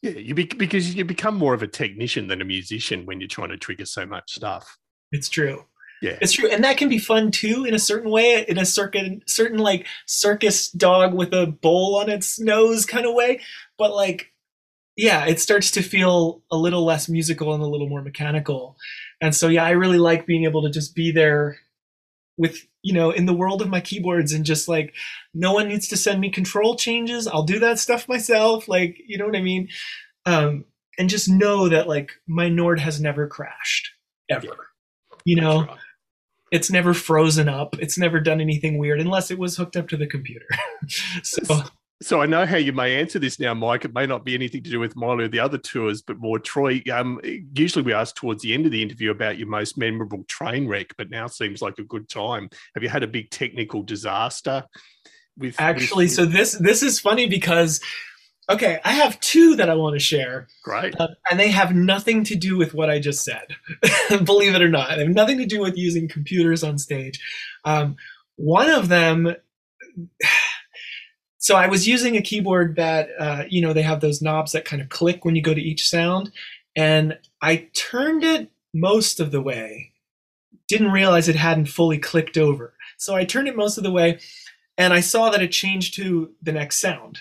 Yeah, you be, because you become more of a technician than a musician when you're trying to trigger so much stuff. It's true. Yeah. It's true. And that can be fun too in a certain way, in a certain certain like circus dog with a bowl on its nose kind of way. But like yeah, it starts to feel a little less musical and a little more mechanical. And so yeah, I really like being able to just be there with you know in the world of my keyboards and just like no one needs to send me control changes i'll do that stuff myself like you know what i mean um and just know that like my nord has never crashed ever you know. It's never frozen up it's never done anything weird unless it was hooked up to the computer so So I know how you may answer this now, Mike. It may not be anything to do with Miley or the other tours, but more Troye. Um, usually we ask towards the end of the interview about your most memorable train wreck, but now seems like a good time. Have you had a big technical disaster? With actually with- so this this is funny because okay i have two that i want to share great. Uh, and they have nothing to do with what I just said. Believe it or not, they have nothing to do with using computers on stage. Um, one of them, so I was using a keyboard that, uh, you know, they have those knobs that kind of click when you go to each sound, and I turned it most of the way. Didn't realize it hadn't fully clicked over, so I turned it most of the way, and I saw that it changed to the next sound.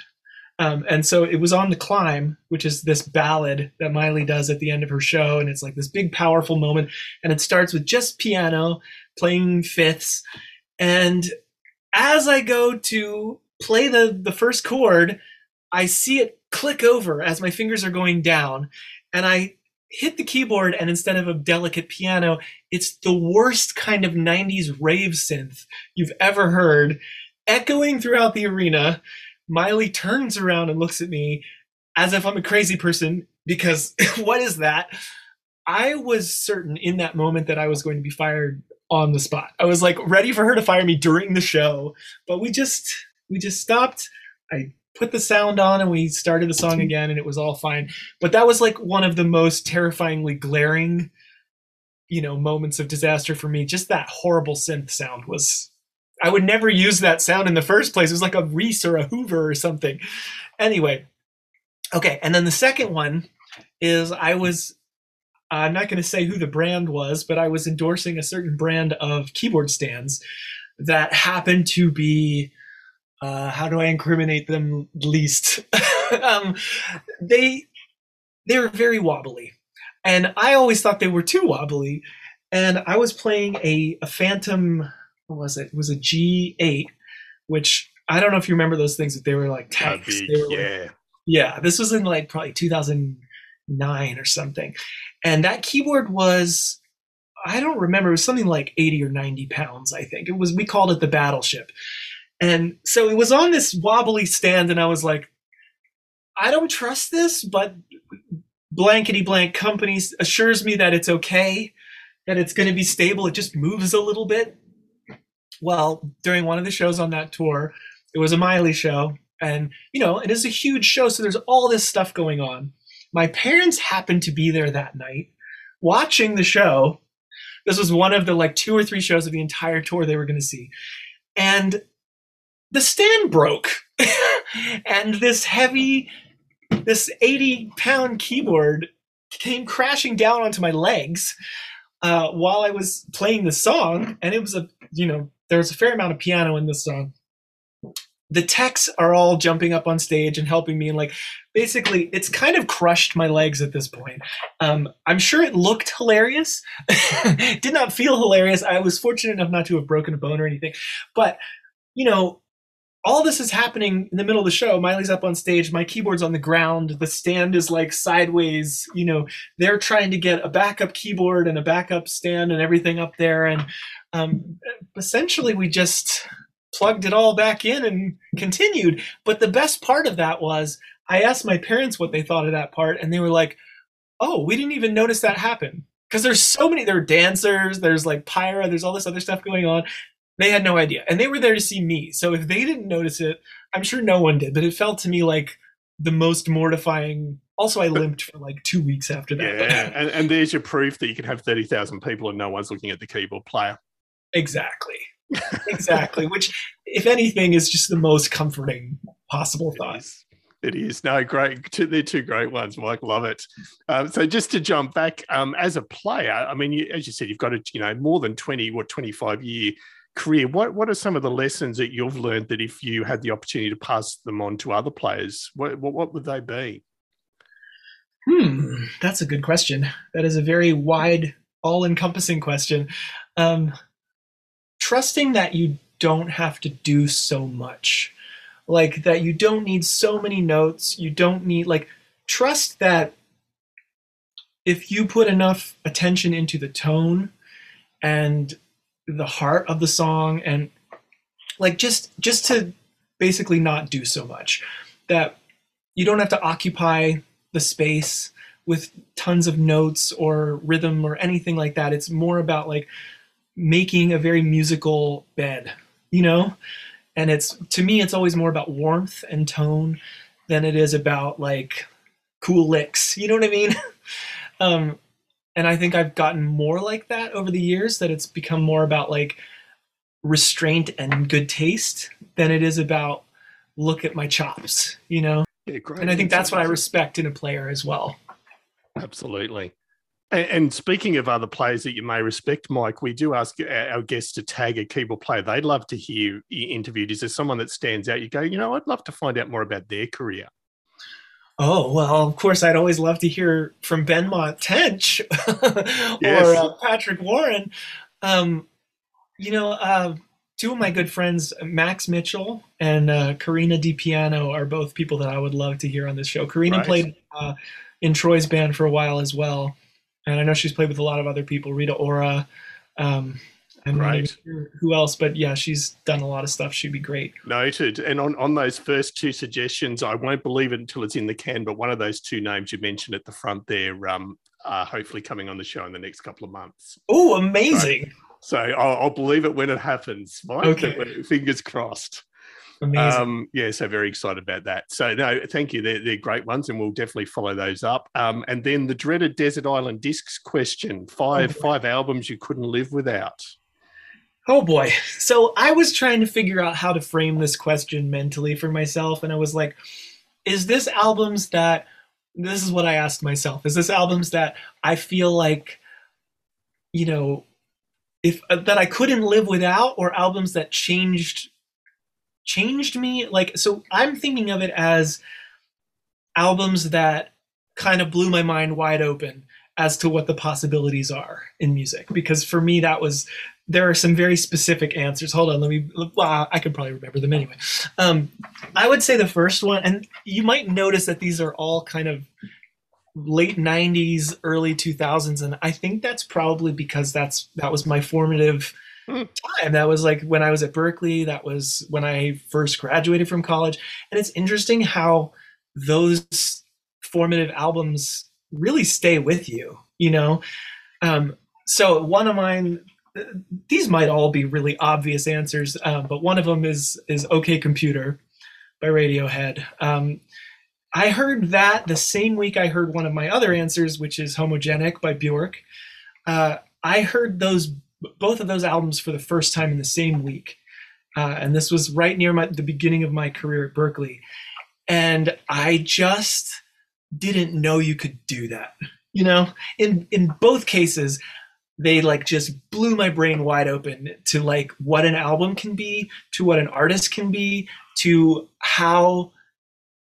Um, and so it was on the climb, which is this ballad that Miley does at the end of her show, and it's like this big, powerful moment. And it starts with just piano playing fifths, and as I go to play the the first chord, I see it click over as my fingers are going down, and I hit the keyboard, and instead of a delicate piano, it's the worst kind of '90s rave synth you've ever heard, echoing throughout the arena. Miley turns around and looks at me as if I'm a crazy person because what is that? I was certain in that moment that I was going to be fired on the spot. I was like ready for her to fire me during the show, but we just we just stopped. I put the sound on and we started the song again and it was all fine. But that was like one of the most terrifyingly glaring you know moments of disaster for me. Just that horrible synth sound was I would never use that sound in the first place. It was like a Reese or a Hoover or something. Anyway, okay. And then the second one is I was, I'm not going to say who the brand was, but I was endorsing a certain brand of keyboard stands that happened to be, uh, how do I incriminate them least? um, they, they were very wobbly. And I always thought they were too wobbly. And I was playing a, a Phantom what was it? It was a G8, which I don't know if you remember those things, but they were like tanks. They were like- yeah. yeah, this was in like probably 2009 or something. And that keyboard was, I don't remember, it was something like 80 or 90 pounds, I think. It was, we called it the Battleship. And so it was on this wobbly stand, and I was like, I don't trust this, but blankety blank company assures me that it's okay, that it's going to be stable. It just moves a little bit well, during one of the shows on that tour, it was a Miley show, and you know, it is a huge show, so there's all this stuff going on. My parents happened to be there that night watching the show. This was one of the like two or three shows of the entire tour they were going to see. And the stand broke. and this heavy, this 80 pound keyboard came crashing down onto my legs uh, while I was playing the song. And it was a, you know, there was a fair amount of piano in this song. the techs are all jumping up on stage and helping me and like basically it's kind of crushed my legs at this point. Um, i'm sure it looked hilarious. Did not feel hilarious. I was fortunate enough not to have broken a bone or anything. But you know all this is happening in the middle of the show miley's up on stage my keyboard's on the ground the stand is like sideways you know they're trying to get a backup keyboard and a backup stand and everything up there and um, essentially we just plugged it all back in and continued. But the best part of that was I asked my parents what they thought of that part, and they were like, "Oh, we didn't even notice that happen." Because there's so many, there are dancers, there's like pyra, there's all this other stuff going on. They had no idea, and they were there to see me. So if they didn't notice it, I'm sure no one did. But it felt to me like the most mortifying. Also, I limped for like two weeks after that. Yeah, and, and there's your proof that you can have thirty thousand people and no one's looking at the keyboard player. Exactly exactly. Which, if anything, is just the most comforting possible thought. It is. No, great. Two, they're two great ones, Mike. Love it. Um, so just to jump back, um, as a player, I mean, you, as you said, you've got a you know more than twenty or twenty five year career. What what are some of the lessons that you've learned that if you had the opportunity to pass them on to other players, what what, what would they be? Hmm, that's a good question. That is a very wide, all encompassing question. Um, trusting that you don't have to do so much like that you don't need so many notes you don't need like trust that if you put enough attention into the tone and the heart of the song and like just just to basically not do so much that you don't have to occupy the space with tons of notes or rhythm or anything like that it's more about like making a very musical bed, you know? And it's to me it's always more about warmth and tone than it is about like cool licks. You know what I mean? um and I think I've gotten more like that over the years that it's become more about like restraint and good taste than it is about look at my chops, you know? Yeah, and I think that's what I respect in a player as well. Absolutely. And, speaking of other players that you may respect, Mike, we do ask uh, our guests to tag a keyboard player they'd love to hear interviewed. Is there someone that stands out? You go, you know, I'd love to find out more about their career. Oh well, of course, I'd always love to hear from Benmont Tench or uh, Patrick Warren. Um, you know, uh, two of my good friends, Max Mitchell and uh, Karina DiPiano, are both people that I would love to hear on this show. Karina right. played uh, in Troye's band for a while as well and I know she's played with a lot of other people, Rita Ora, um, and right. who else, but yeah, she's done a lot of stuff. She'd be great. Noted. And on, on those first two suggestions, I won't believe it until it's in the can, but one of those two names you mentioned at the front there, um, are hopefully coming on the show in the next couple of months. Oh, amazing. So, so I'll, I'll, believe it when it happens. Mike. Okay. Fingers crossed. Amazing. Um, yeah, so very excited about that. So no, thank you. They're, they're great ones, and we'll definitely follow those up. Um, and then the dreaded Desert Island Discs question: five five albums you couldn't live without. Oh boy. So I was trying to figure out how to frame this question mentally for myself, and I was like, is this albums that this is what I asked myself. Is this albums that I feel like, you know, if uh, that I couldn't live without, or albums that changed changed me. Like, so I'm thinking of it as albums that kind of blew my mind wide open as to what the possibilities are in music. Because for me, that was there are some very specific answers. Hold on, let me. Well, I could probably remember them anyway. Um, I would say the first one, and you might notice that these are all kind of late 90s early 2000s and i think that's probably because that's that was my formative time. That was like when I was at Berklee. That was when I first graduated from college. And it's interesting how those formative albums really stay with you, you know? Um, so one of mine, these might all be really obvious answers, uh, but one of them is is OK Computer by Radiohead. Um, I heard that the same week I heard one of my other answers, which is Homogenic by Bjork. Uh, I heard those both of those albums for the first time in the same week. Uh, and this was right near my, the beginning of my career at Berklee, And I just didn't know you could do that. You know, in in both cases, they like just blew my brain wide open to like what an album can be, to what an artist can be, to how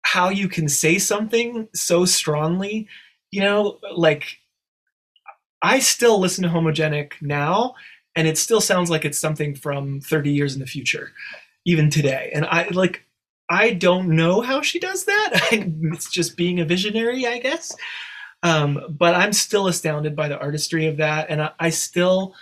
how you can say something so strongly. You know, like I still listen to homogenic now and it still sounds like it's something from 30 years in the future even today. And i like i don't know how she does that. It's just being a visionary i guess um, but i'm still astounded by the artistry of that and I, I still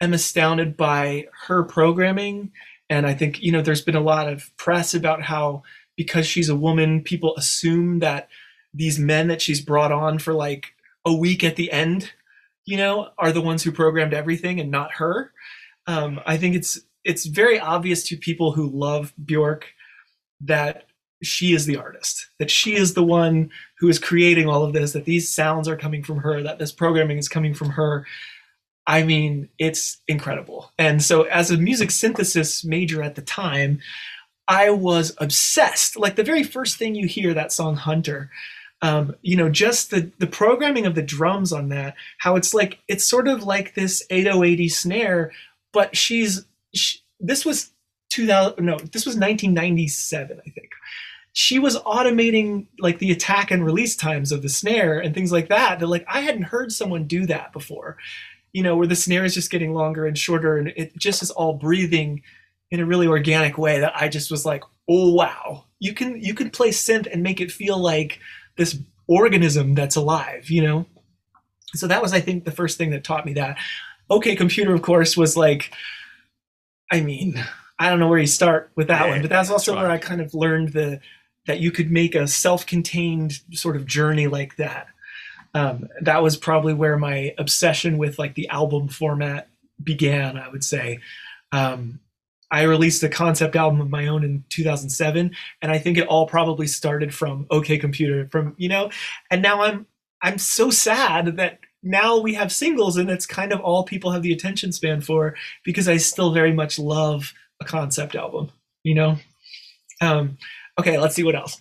am astounded by her programming and i think you know there's been a lot of press about how because she's a woman people assume that these men that she's brought on for like a week at the end you know, are the ones who programmed everything and not her. Um, I think it's it's very obvious to people who love Bjork that she is the artist, that she is the one who is creating all of this, that these sounds are coming from her, that this programming is coming from her. I mean, it's incredible. And so, as a music synthesis major at the time, I was obsessed. Like the very first thing you hear that song Hunter, um, you know, just the the programming of the drums on that, how it's like it's sort of like this 808 snare, but she's she, this was 2000 no, this was 1997, I think. She was automating like the attack and release times of the snare and things like that. That like I hadn't heard someone do that before. You know, where the snare is just getting longer and shorter and it just is all breathing in a really organic way that I just was like, "Oh wow. You can you can play synth and make it feel like this organism that's alive, you know? So that was, I think, the first thing that taught me that. OK Computer, of course, was like, I mean, I don't know where you start with that yeah, one, but that's also that's where I kind of learned the that you could make a self-contained sort of journey like that. Um, that was probably where my obsession with like the album format began. I would say. Um, I released a concept album of my own in 2007, and I think it all probably started from OK Computer, from you know, and now I'm I'm so sad that now we have singles and it's kind of all people have the attention span for because I still very much love a concept album, you know. Um, okay, let's see what else.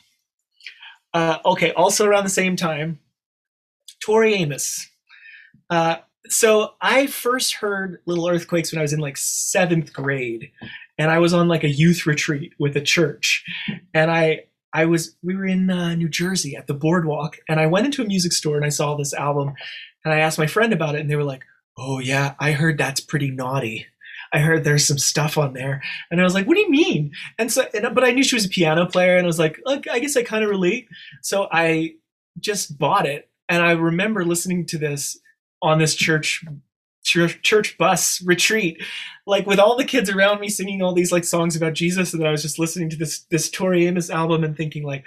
Uh, okay, also around the same time, Tori Amos. Uh, so I first heard Little Earthquakes when I was in like seventh grade, and I was on like a youth retreat with a church, and I I was we were in uh, New Jersey at the boardwalk, and I went into a music store and I saw this album, and I asked my friend about it, and they were like, "Oh yeah, I heard that's pretty naughty." I heard there's some stuff on there, and I was like, "What do you mean?" And so, and, but I knew she was a piano player, and I was like, "Look, I guess I kind of relate." So I just bought it, and I remember listening to this on this church church, bus retreat, like with all the kids around me singing all these like songs about Jesus, and then I was just listening to this this Tori Amos album and thinking like,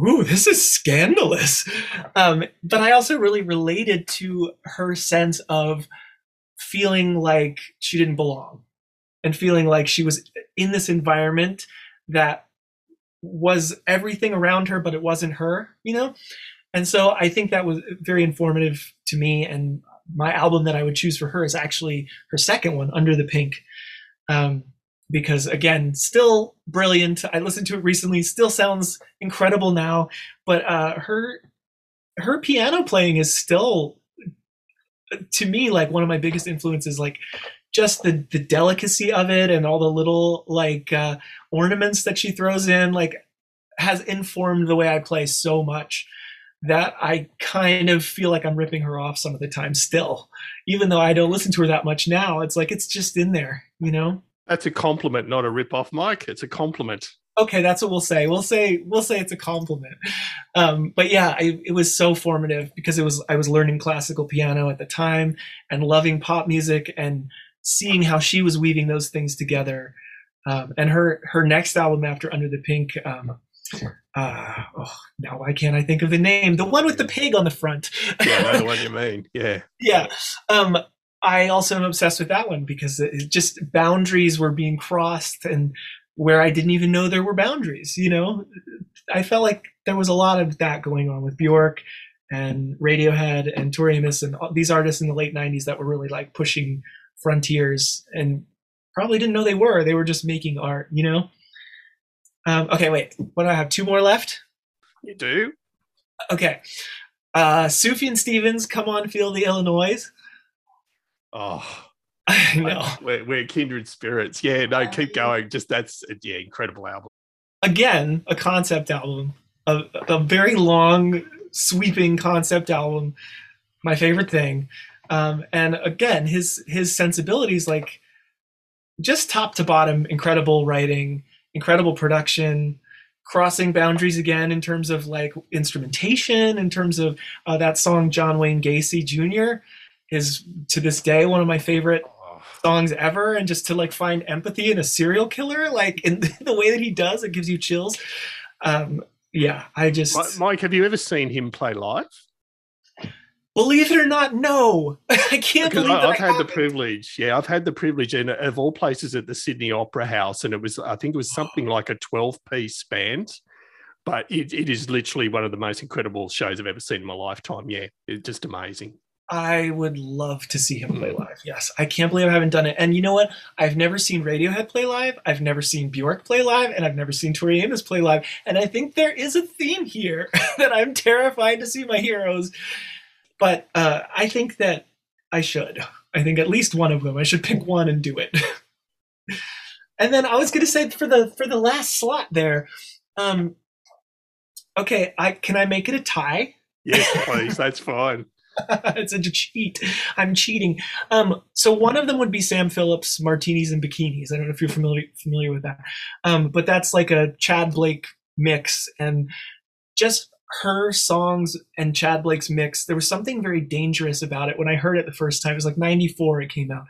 "Ooh, this is scandalous." Um, but I also really related to her sense of feeling like she didn't belong, and feeling like she was in this environment that was everything around her, but it wasn't her, you know. And so I think that was very informative to me and my album that I would choose for her is actually her second one, Under the Pink. Um, because again, still brilliant. I listened to it recently, still sounds incredible now, but uh, her her piano playing is still to me like one of my biggest influences like just the the delicacy of it and all the little like uh, ornaments that she throws in like has informed the way I play so much that I kind of feel like I'm ripping her off some of the time still. Even though I don't listen to her that much now, it's like it's just in there, you know? That's a compliment, not a rip off, Mike. It's a compliment. Okay, that's what we'll say. We'll say we'll say it's a compliment. Um, but yeah, I, it was so formative because it was I was learning classical piano at the time and loving pop music and seeing how she was weaving those things together. Um, and her her next album after Under the Pink, um, uh, oh, now why can't I think of the name? The one with the pig on the front. yeah, the one you mean. Yeah. yeah. Um, I also am obsessed with that one because it just boundaries were being crossed and where I didn't even know there were boundaries. You know, I felt like there was a lot of that going on with Bjork and Radiohead and Tori Amos and these artists in the late '90s that were really like pushing frontiers and probably didn't know they were. They were just making art. You know. Um, okay, wait. What do I have? Two more left? You do? Okay. Uh, Sufjan Stevens, Come On Feel the Illinois. Oh, I know. we're, we're kindred spirits. Yeah, no, keep going. Just that's yeah, incredible album. Again, a concept album, a, a very long, sweeping concept album. My favorite thing, um, and again, his his sensibilities like just top to bottom, incredible writing, incredible production, crossing boundaries again in terms of like instrumentation, in terms of uh, that song John Wayne Gacy Jr. is to this day one of my favorite songs ever and just to like find empathy in a serial killer like in the way that he does it gives you chills um yeah i just Mike, have you ever seen him play live? believe it or not no i can't Because believe I, I've I had the haven't. privilege. Yeah, I've had the privilege, and of all places, at the Sydney Opera House, and it was I think it was something like a twelve-piece band. But it, it is literally one of the most incredible shows I've ever seen in my lifetime. Yeah, it's just amazing. I would love to see him play Mm. live. Yes. I can't believe i haven't done it. And you know what? I've never seen radiohead play live. I've never seen bjork play live and i've never seen tori amos play live. And i think there is a theme here that i'm terrified to see my heroes. But uh, i think that i should. I think at least one of them. I should pick one and do it. And then i was going to say for the for the last slot there um okay i can i make it a tie? Yes, please, that's fine. it's a cheat. I'm cheating. Um, so one of them would be Sam Phillips, Martinis and Bikinis. I don't know if you're familiar familiar with that, um, but that's like a Chad Blake mix, and just her songs and Chad Blake's mix. There was something very dangerous about it when I heard it the first time. It was like '94. It came out.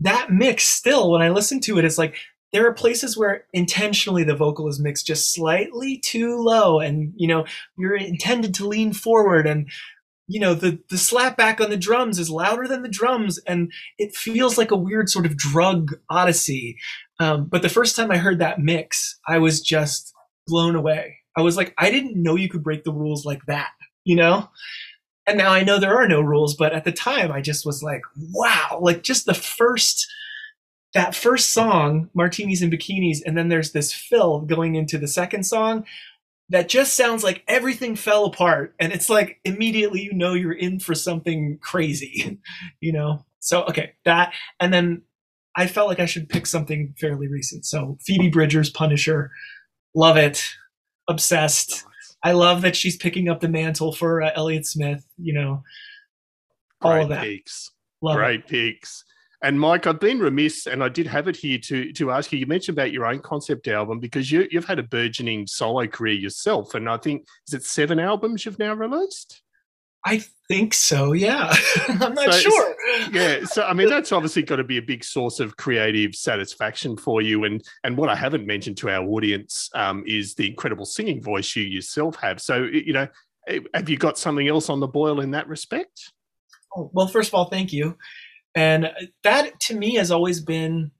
That mix, still, when I listen to it, it's like there are places where intentionally the vocal is mixed just slightly too low, and you know you're intended to lean forward and you know the the slap back on the drums is louder than the drums and it feels like a weird sort of drug odyssey. Um, but the first time i heard that mix i was just blown away. I was like i didn't know you could break the rules like that you know? And now i know there are no rules but at the time i just was like wow like just the first that first song martinis and bikinis and then there's this fill going into the second song that just sounds like everything fell apart and it's like immediately you know you're in for something crazy you know so okay that and then i felt like i should pick something fairly recent so phoebe bridgers punisher love it obsessed i love that she's picking up the mantle for uh, elliott smith you know all Great of that picks. love it. Great picks. And Mike, I've been remiss, and I did have it here to to ask you. You mentioned about your own concept album because you you've had a burgeoning solo career yourself, and I think is it seven albums you've now released. i think so yeah i'm not So- sure Yeah, so I mean that's obviously got to be a big source of creative satisfaction for you. And and what I haven't mentioned to our audience um, is the incredible singing voice you yourself have. So you know, eh, have you got something else on the boil in that respect? Oh, well, first of all, thank you. And that to me has always been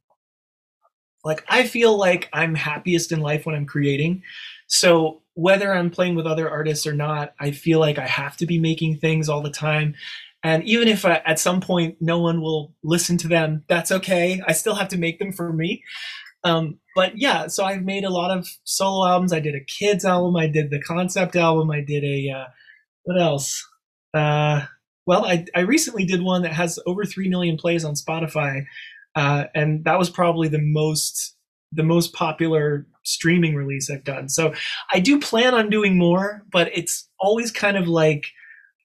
like I feel like I'm happiest in life when I'm creating. So whether I'm playing with other artists or not, I feel like I have to be making things all the time. And even if I, at some point no one will listen to them, that's okay. I still have to make them for me. Um, but yeah, so I've made a lot of solo albums. I did a kids album. I did the concept album. I did a uh, what else? Uh, well, I, I recently did one that has over three million plays on Spotify, uh, and that was probably the most the most popular streaming release I've done. So I do plan on doing more, but it's always kind of like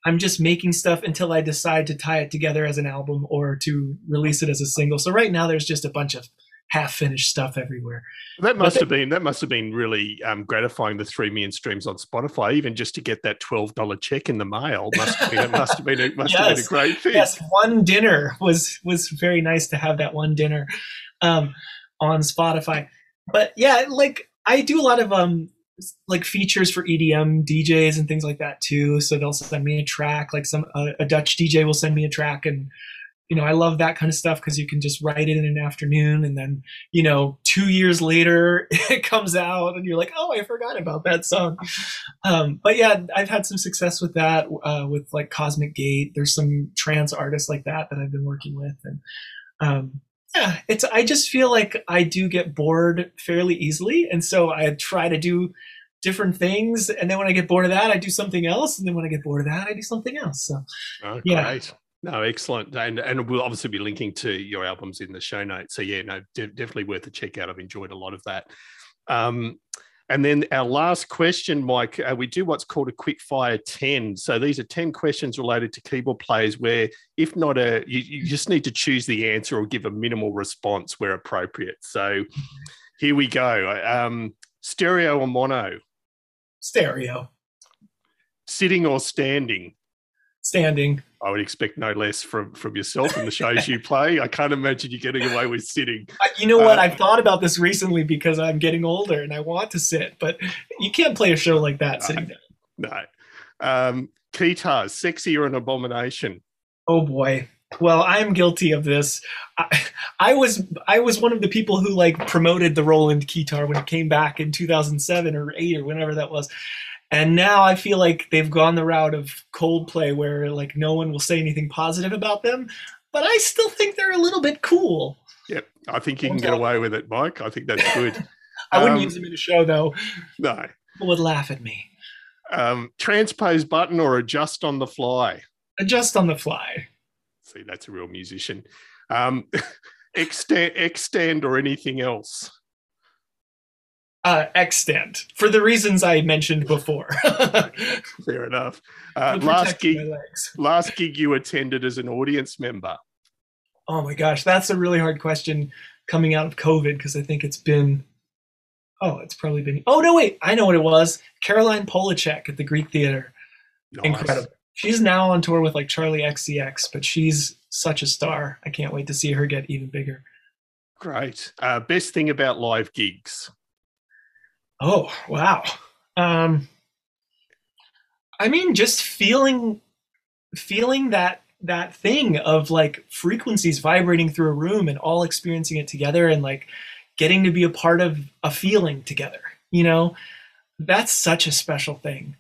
I'm just making stuff until I decide to tie it together as an album or to release it as a single. So right now there's just a bunch of half finished stuff everywhere. That must they- have been that must have been really um, gratifying. The three million streams on Spotify, even just to get that twelve dollar check in the mail, must have been, must have been, it must have been a great thing. yes, one dinner was was very nice to have that one dinner um, on Spotify. But yeah, like I do a lot of um like features for EDM DJs and things like that too. So they'll send me a track, like some uh, a Dutch DJ will send me a track, and you know I love that kind of stuff because you can just write it in an afternoon, and then you know two years later it comes out, and you're like, oh, I forgot about that song. Um, but yeah, I've had some success with that, uh, with like Cosmic Gate. There's some trance artists like that that I've been working with, and um, yeah, it's. I just feel like I do get bored fairly easily, and so I try to do different things, and then when I get bored of that, I do something else, and then when I get bored of that, I do something else. So Oh, Yeah. great. No, excellent, and and we'll obviously be linking to your albums in the show notes. So yeah, no, de- definitely worth a check out. I've enjoyed a lot of that. Um, and then our last question, Mike, uh, we do what's called a quick fire 10. So these are 10 questions related to keyboard players where, if not a, you, you just need to choose the answer or give a minimal response where appropriate. So here we go. Um, stereo or mono? Stereo. Sitting or standing? Standing. I would expect no less from from yourself and the shows you play. I can't imagine you getting away with sitting. You know what? Uh, I've thought about this recently because I'm getting older and I want to sit, but you can't play a show like that sitting down. No. Um, Keytars, sexy or an abomination? Oh boy. Well, I'm guilty of this. I, I, was I was one of the people who like promoted the Roland Keytar when it came back in 2007 or 8 or whenever that was. And now I feel like they've gone the route of Coldplay where like no one will say anything positive about them, but I still think they're a little bit cool. Yep. I think you can get away with it, Mike. I think that's good. I wouldn't um, use them in a show though. No. People would laugh at me. Um, transpose button or adjust on the fly? Adjust on the fly. See, that's a real musician. Um, extend, extend or anything else? Uh, extent for the reasons I mentioned before. Fair enough. Uh, last gig, last gig you attended as an audience member. Oh my gosh, that's a really hard question coming out of COVID because I think it's been. Oh, it's probably been. Oh no, wait, I know what it was. Caroline Polachek at the Greek Theater. Nice. Incredible. She's now on tour with like Charli XCX, but she's such a star. I can't wait to see her get even bigger. Great. Uh, best thing about live gigs. Oh, wow. Um, I mean, just feeling, feeling that that thing of like frequencies vibrating through a room and all experiencing it together and like getting to be a part of a feeling together. You know, that's such a special thing.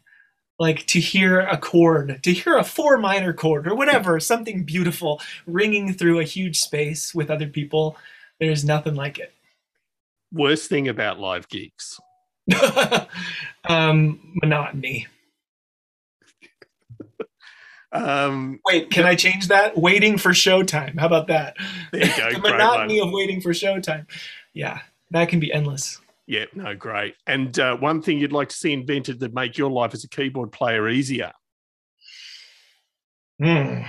Like to hear a chord, to hear a four minor chord or whatever, something beautiful ringing through a huge space with other people. There's nothing like it. Worst thing about live gigs um, monotony. Um, Wait, can I change that? Waiting for showtime. How about that? There you go. the monotony of waiting for showtime. Yeah, that can be endless. Yeah, no, great. And uh, one thing you'd like to see invented that make your life as a keyboard player easier? Hmm.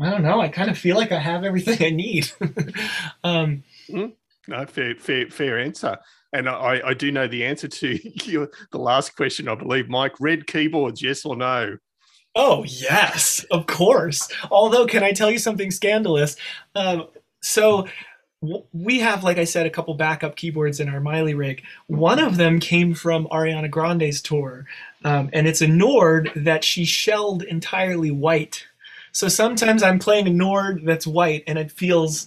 I don't know. I kind of feel like I have everything I need. um, mm no, fair, fair, fair answer. And I, I do know the answer to your, the last question, I believe, Mike. Red keyboards, yes or no? Oh, yes, of course. Although, can I tell you something scandalous? Um, so, we have, like I said, a couple backup keyboards in our Miley rig. One of them came from Ariana Grande's tour, um, and it's a Nord that she shelled entirely white. So sometimes I'm playing a Nord that's white, and it feels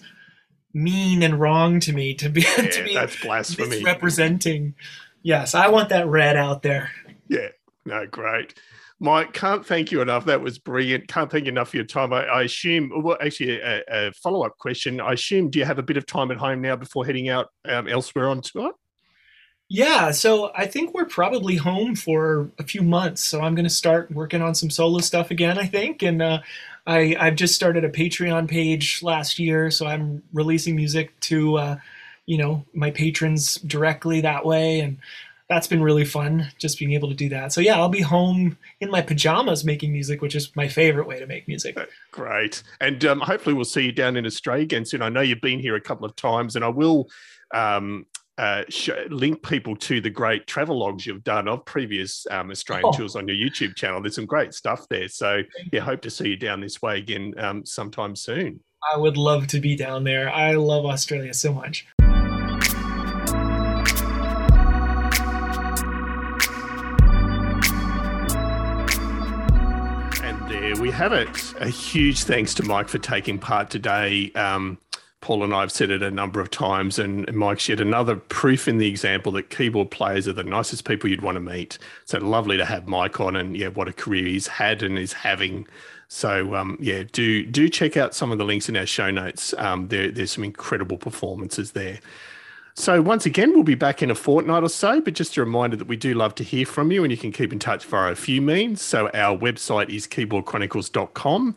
mean and wrong to me to be yeah, to be that's blasphemy. representing yes i want that red out there. Yeah no great. Mike can't thank you enough. That was brilliant. Can't thank you enough for your time. I, I assume well actually a, a, follow-up question. I assume do you have a bit of time at home now before heading out um, elsewhere on tour yeah, so I think we're probably home for a few months. So I'm going to start working on some solo stuff again, I think. And uh, I, I've just started a Patreon page last year. So I'm releasing music to, uh, you know, my patrons directly that way. And that's been really fun, just being able to do that. So yeah, I'll be home in my pajamas making music, which is my favorite way to make music. Great. And um, hopefully we'll see you down in Australia again soon. I know you've been here a couple of times and I will um, uh, link people to the great travel logs you've done of previous um, Australian oh. tours on your YouTube channel. There's some great stuff there. So, yeah, hope to see you down this way again um, sometime soon. I would love to be down there. I love Australia so much. And there we have it. A huge thanks to Mike for taking part today. Um, Paul and I have said it a number of times, and Mike's yet another proof in the example that keyboard players are the nicest people you'd want to meet. So lovely to have Mike on, and yeah, what a career he's had and is having. So um, yeah, do do check out some of the links in our show notes. Um, there, there's some incredible performances there. So, once again, we'll be back in a fortnight or so, but just a reminder that we do love to hear from you and you can keep in touch via a few means. So, our website is keyboardchronicles.com.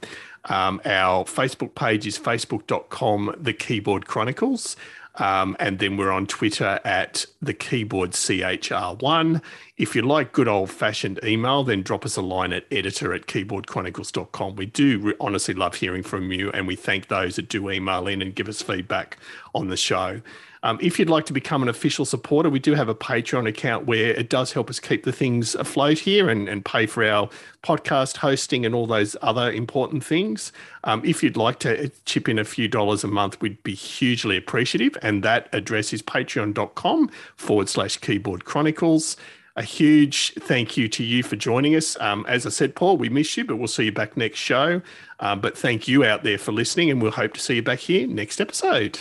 Um, our Facebook page is facebook.com, The Keyboard Chronicles. Um, and then we're on Twitter at the keyboard CHR1. If you like good old fashioned email, then drop us a line at editor at keyboardchronicles.com. We do re- honestly love hearing from you, and we thank those that do email in and give us feedback on the show. Um, if you'd like to become an official supporter, we do have a Patreon account where it does help us keep the things afloat here and, and pay for our podcast hosting and all those other important things. Um, if you'd like to chip in a few dollars a month, we'd be hugely appreciative. And that address is patreon.com forward slash keyboard chronicles. A huge thank you to you for joining us. Um, as I said, Paul, we miss you, but we'll see you back next show. Um, but thank you out there for listening, and we'll hope to see you back here next episode.